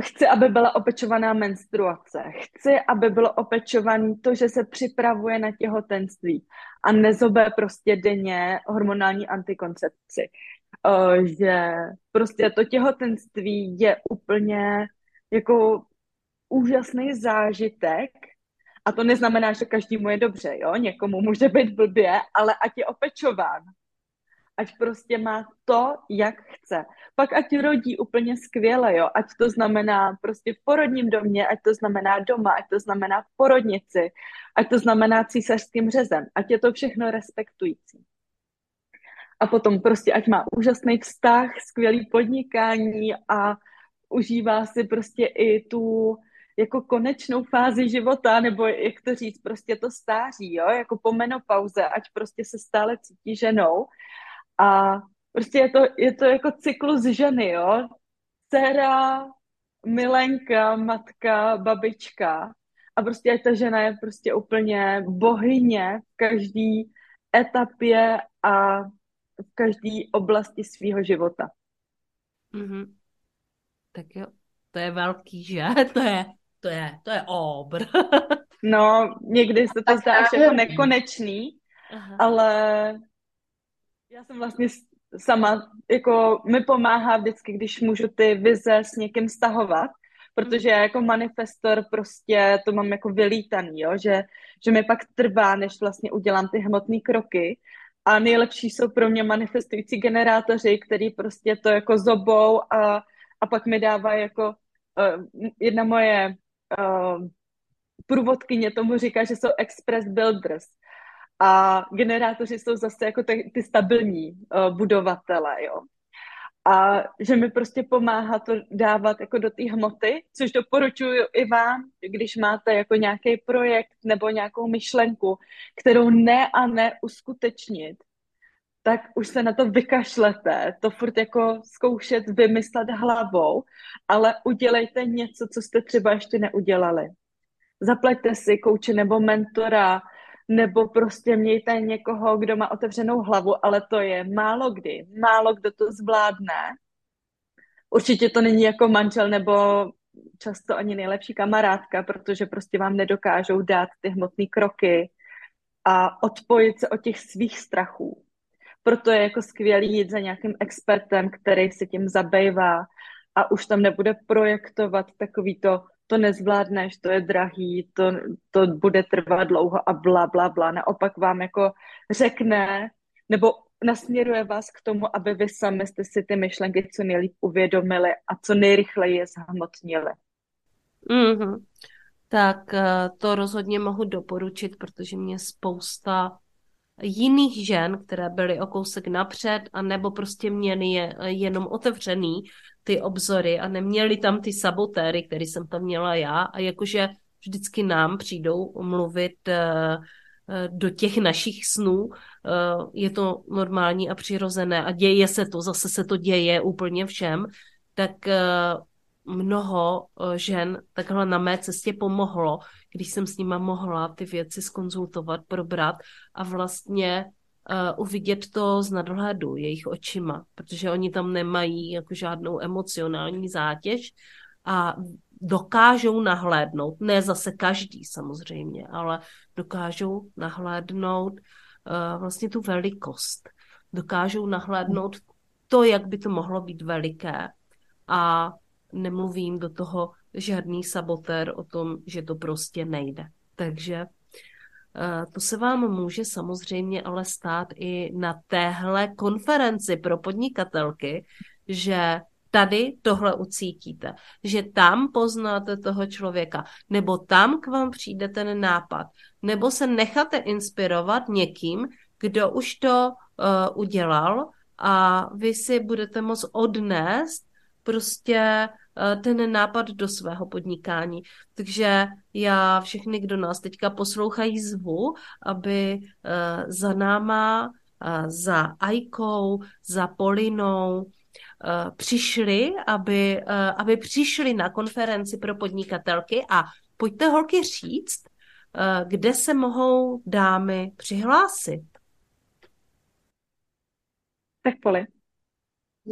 S3: chci, aby byla opečovaná menstruace, chci, aby bylo opečovaný to, že se připravuje na těhotenství a nezobe prostě denně hormonální antikoncepci. Uh, že prostě to těhotenství je úplně jako úžasný zážitek a to neznamená, že každému je dobře, jo? Někomu může být blbě, ale ať je opečován ať prostě má to, jak chce. Pak ať rodí úplně skvěle, jo, ať to znamená prostě v porodním domě, ať to znamená doma, ať to znamená v porodnici, ať to znamená císařským řezem, ať je to všechno respektující. A potom prostě, ať má úžasný vztah, skvělý podnikání a užívá si prostě i tu jako konečnou fázi života, nebo jak to říct, prostě to stáří, jo, jako po menopauze, ať prostě se stále cítí ženou a prostě je to, je to jako cyklus ženy, jo. Dcera, milenka, matka, babička. A prostě ta žena je prostě úplně bohyně v každé etapě a v každé oblasti svého života.
S2: Mm-hmm. Tak jo, to je velký, že? To je, to je, to je obr.
S3: no, někdy se to zdá jako nekonečný, Aha. ale já jsem vlastně sama, jako mi pomáhá vždycky, když můžu ty vize s někým stahovat, protože já jako manifestor prostě to mám jako vylítaný, jo? Že, že mi pak trvá, než vlastně udělám ty hmotné kroky a nejlepší jsou pro mě manifestující generátoři, který prostě to jako zobou a, a pak mi dává jako uh, jedna moje uh, průvodkyně tomu říká, že jsou express builders, A generátoři jsou zase jako ty, ty stabilní uh, budovatele, jo. A že mi prostě pomáhá to dávat jako do té hmoty, což doporučuji i vám, když máte jako nějaký projekt nebo nějakou myšlenku, kterou ne a ne uskutečnit, tak už se na to vykašlete, to furt jako zkoušet vymyslet hlavou, ale udělejte něco, co jste třeba ještě neudělali. Zaplaťte si kouče nebo mentora, nebo prostě mějte někoho, kdo má otevřenou hlavu, ale to je málo kdy. Málo kdo to zvládne. Určitě to není jako manžel nebo často ani nejlepší kamarádka, protože prostě vám nedokážou dát ty hmotné kroky a odpojit se od těch svých strachů. Proto je jako skvělý jít za nějakým expertem, který se tím zabývá a už tam nebude projektovat takový to, to nezvládneš, to je drahý, to, to bude trvat dlouho a bla, bla, bla. Naopak vám jako řekne, nebo nasměruje vás k tomu, aby vy sami jste si ty myšlenky co nejlíp uvědomili a co nejrychleji je zhmotnili.
S2: Mm-hmm. Tak eh, to rozhodně mohu doporučit, protože mě spousta jiných žen, které byly o kousek napřed, a nebo prostě měly je, jenom otevřený ty obzory a neměli tam ty sabotéry, které jsem tam měla já a jakože vždycky nám přijdou mluvit eh, eh, do těch našich snů. Eh, je to normální a přirozené a děje se to, zase se to děje úplně všem, tak mnoho žen takhle na mé cestě pomohlo, když jsem s nima mohla ty věci skonzultovat, probrat a vlastně uh, uvidět to z nadhledu jejich očima, protože oni tam nemají jako žádnou emocionální zátěž a dokážou nahlédnout, ne zase každý samozřejmě, ale dokážou nahlédnout uh, vlastně tu velikost. Dokážou nahlédnout to, jak by to mohlo být veliké. A nemluvím do toho žádný sabotér o tom, že to prostě nejde. Takže Eh, to se vám může samozřejmě ale stát i na téhle konferenci pro podnikatelky, že tady tohle ucítíte, že tam poznáte toho člověka, nebo tam k vám přijde ten nápad, nebo se necháte inspirovat někým, kdo už to uh, udělal a vy si budete moct odnést prostě Eh, ten nápad do svého podnikání. Takže já všechny, kdo nás teďka poslouchají, zvu, aby eh, za náma, eh, za Ajkou, za Polinou, přišli, aby, aby přišli na konferenci pro podnikatelky a pojďte holky říct, kde se mohou dámy přihlásit.
S3: Tak Poli.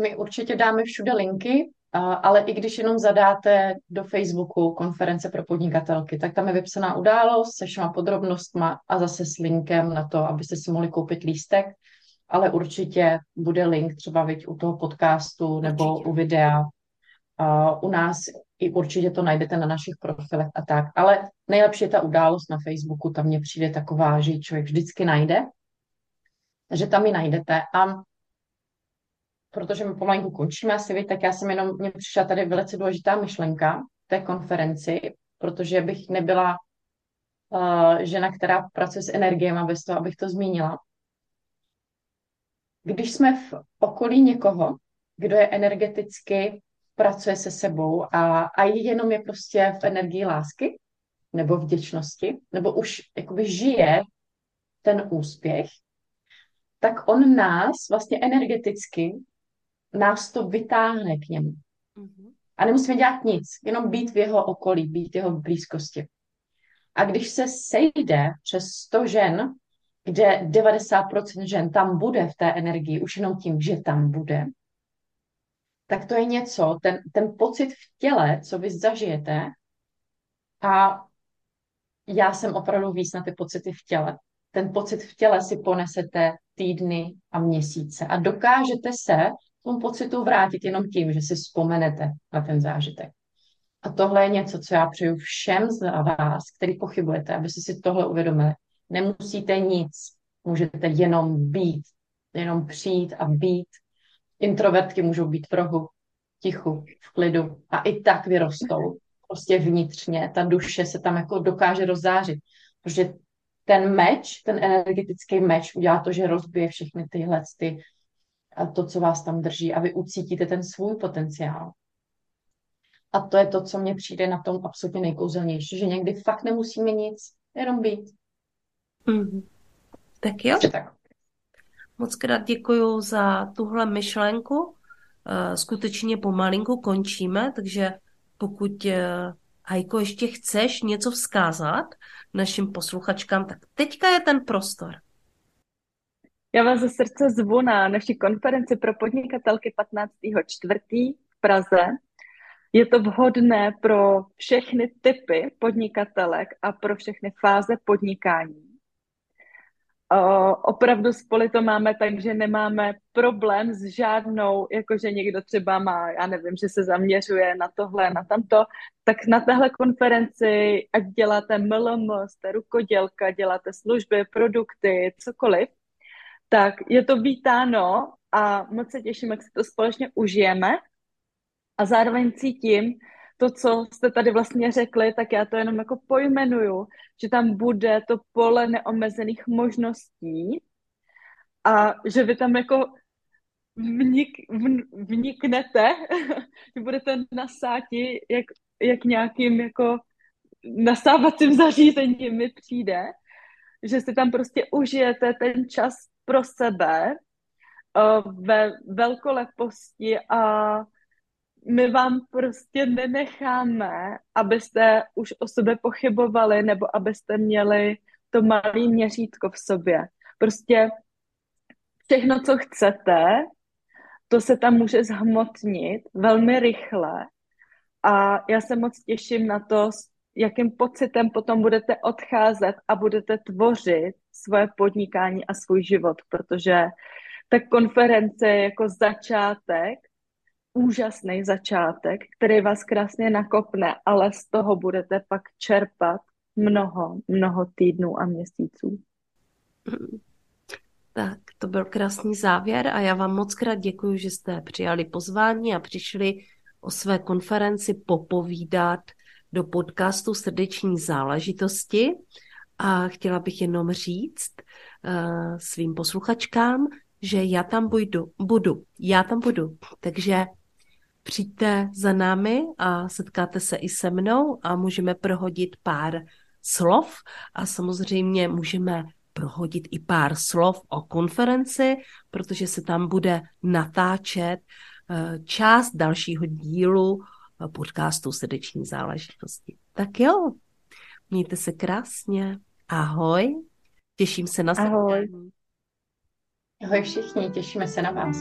S4: My určitě dáme všude linky, ale i když jenom zadáte do Facebooku konference pro podnikatelky, tak tam je vypsaná událost se všema podrobnostma a zase s linkem na to, abyste si mohli koupit lístek, ale určitě bude link třeba viď, u toho podcastu nebo určitě. u videa. u nás i určitě to najdete na našich profilech a tak, ale nejlepší je ta událost na Facebooku, tam mě přijde taková, že člověk vždycky najde, že tam ji najdete a protože my pomalinku končíme asi, tak já jsem jenom, mě přišla tady velice důležitá myšlenka té konferenci, protože bych nebyla uh, žena, která pracuje s energiemi bez toho, abych to zmínila. Když jsme v okolí někoho, kdo je energeticky, pracuje se sebou a, a jenom je prostě v energii lásky nebo vděčnosti, nebo už jakoby žije ten úspěch, tak on nás vlastně energeticky nás to vytáhne k němu. Mm-hmm. A nemusíme dělat nic, jenom být v jeho okolí, být v jeho blízkosti. A když se sejde přes 100 žen, kde 90% žen tam bude v té energii, už jenom tím, že tam bude, tak to je něco, ten, ten pocit v těle, co vy zažijete, a já jsem opravdu víc na ty pocity v těle. Ten pocit v těle si ponesete týdny a měsíce a dokážete se tomu pocitu vrátit jenom tím, že si vzpomenete na ten zážitek. A tohle je něco, co já přeju všem z vás, který pochybujete, abyste si tohle uvědomili. Nemusíte nic, můžete jenom být, jenom přijít a být. Introvertky můžou být v rohu, tichu, v klidu a i tak vyrostou. Prostě vnitřně, ta duše se tam jako dokáže rozzářit, protože ten meč, ten energetický meč udělá to, že rozbije všechny tyhle ty, a to, co vás tam drží a vy ucítíte ten svůj potenciál. A to je to, co mně přijde na tom absolutně nejkouzelnější, že někdy fakt nemusíme nic, jenom být.
S2: Mm. Tak jo. Tak. Moc krát děkuji za tuhle myšlenku. Eh, skutečně pomalinku končíme, takže pokud eh, Hajko, ještě chceš něco vzkázat našim posluchačkám, tak teďka je ten prostor.
S3: Já vás ze srdce zvu na naší konferenci pro podnikatelky 15.4. v Praze. Je to vhodné pro všechny typy podnikatelek a pro všechny fáze podnikání. Uh, opravdu spolu to máme tak, že nemáme problém s žádnou, jakože někdo třeba má, já nevím, že se zaměřuje na tohle, na tamto, tak na téhle konferenci, ať děláte MLM, jste rukodělka, děláte služby, produkty, cokoliv, tak je to vítáno a moc se těším, jak si to společně užijeme. A zároveň cítím, to, co jste tady vlastně řekli, tak já to jenom jako pojmenuju, že tam bude to pole neomezených možností a že vy tam jako vnik, vniknete, že budete nasáti jak, jak nějakým jako nasávacím zařízením mi přijde, že si tam prostě užijete ten čas pro sebe uh, ve velkoleposti a my vám prostě nenecháme, abyste už o sobě pochybovali nebo abyste měli to malé měřítko v sobě. Prostě všechno, co chcete, to se tam může zhmotnit velmi rychle a já se moc těším na to, jakým pocitem potom budete odcházet a budete tvořit svoje podnikání a svůj život, protože ta konference je jako začátek úžasný začátek, který vás krásně nakopne, ale z toho budete pak čerpat mnoho, mnoho týdnů a měsíců.
S2: Tak, to byl krásný závěr a já vám moc krát děkuji, že jste přijali pozvání a přišli o své konferenci popovídat do podcastu Srdeční záležitosti. A chtěla bych jenom říct uh, svým posluchačkám, že já tam budu, budu, já tam budu. Takže přijďte za námi a setkáte se i se mnou a můžeme prohodit pár slov a samozřejmě můžeme prohodit i pár slov o konferenci, protože se tam bude natáčet eh, část dalšího dílu podcastu Srdeční záležitosti. Tak jo, mějte se krásně. Ahoj, těším se na
S3: Ahoj.
S4: Ahoj všichni, těšíme se na vás.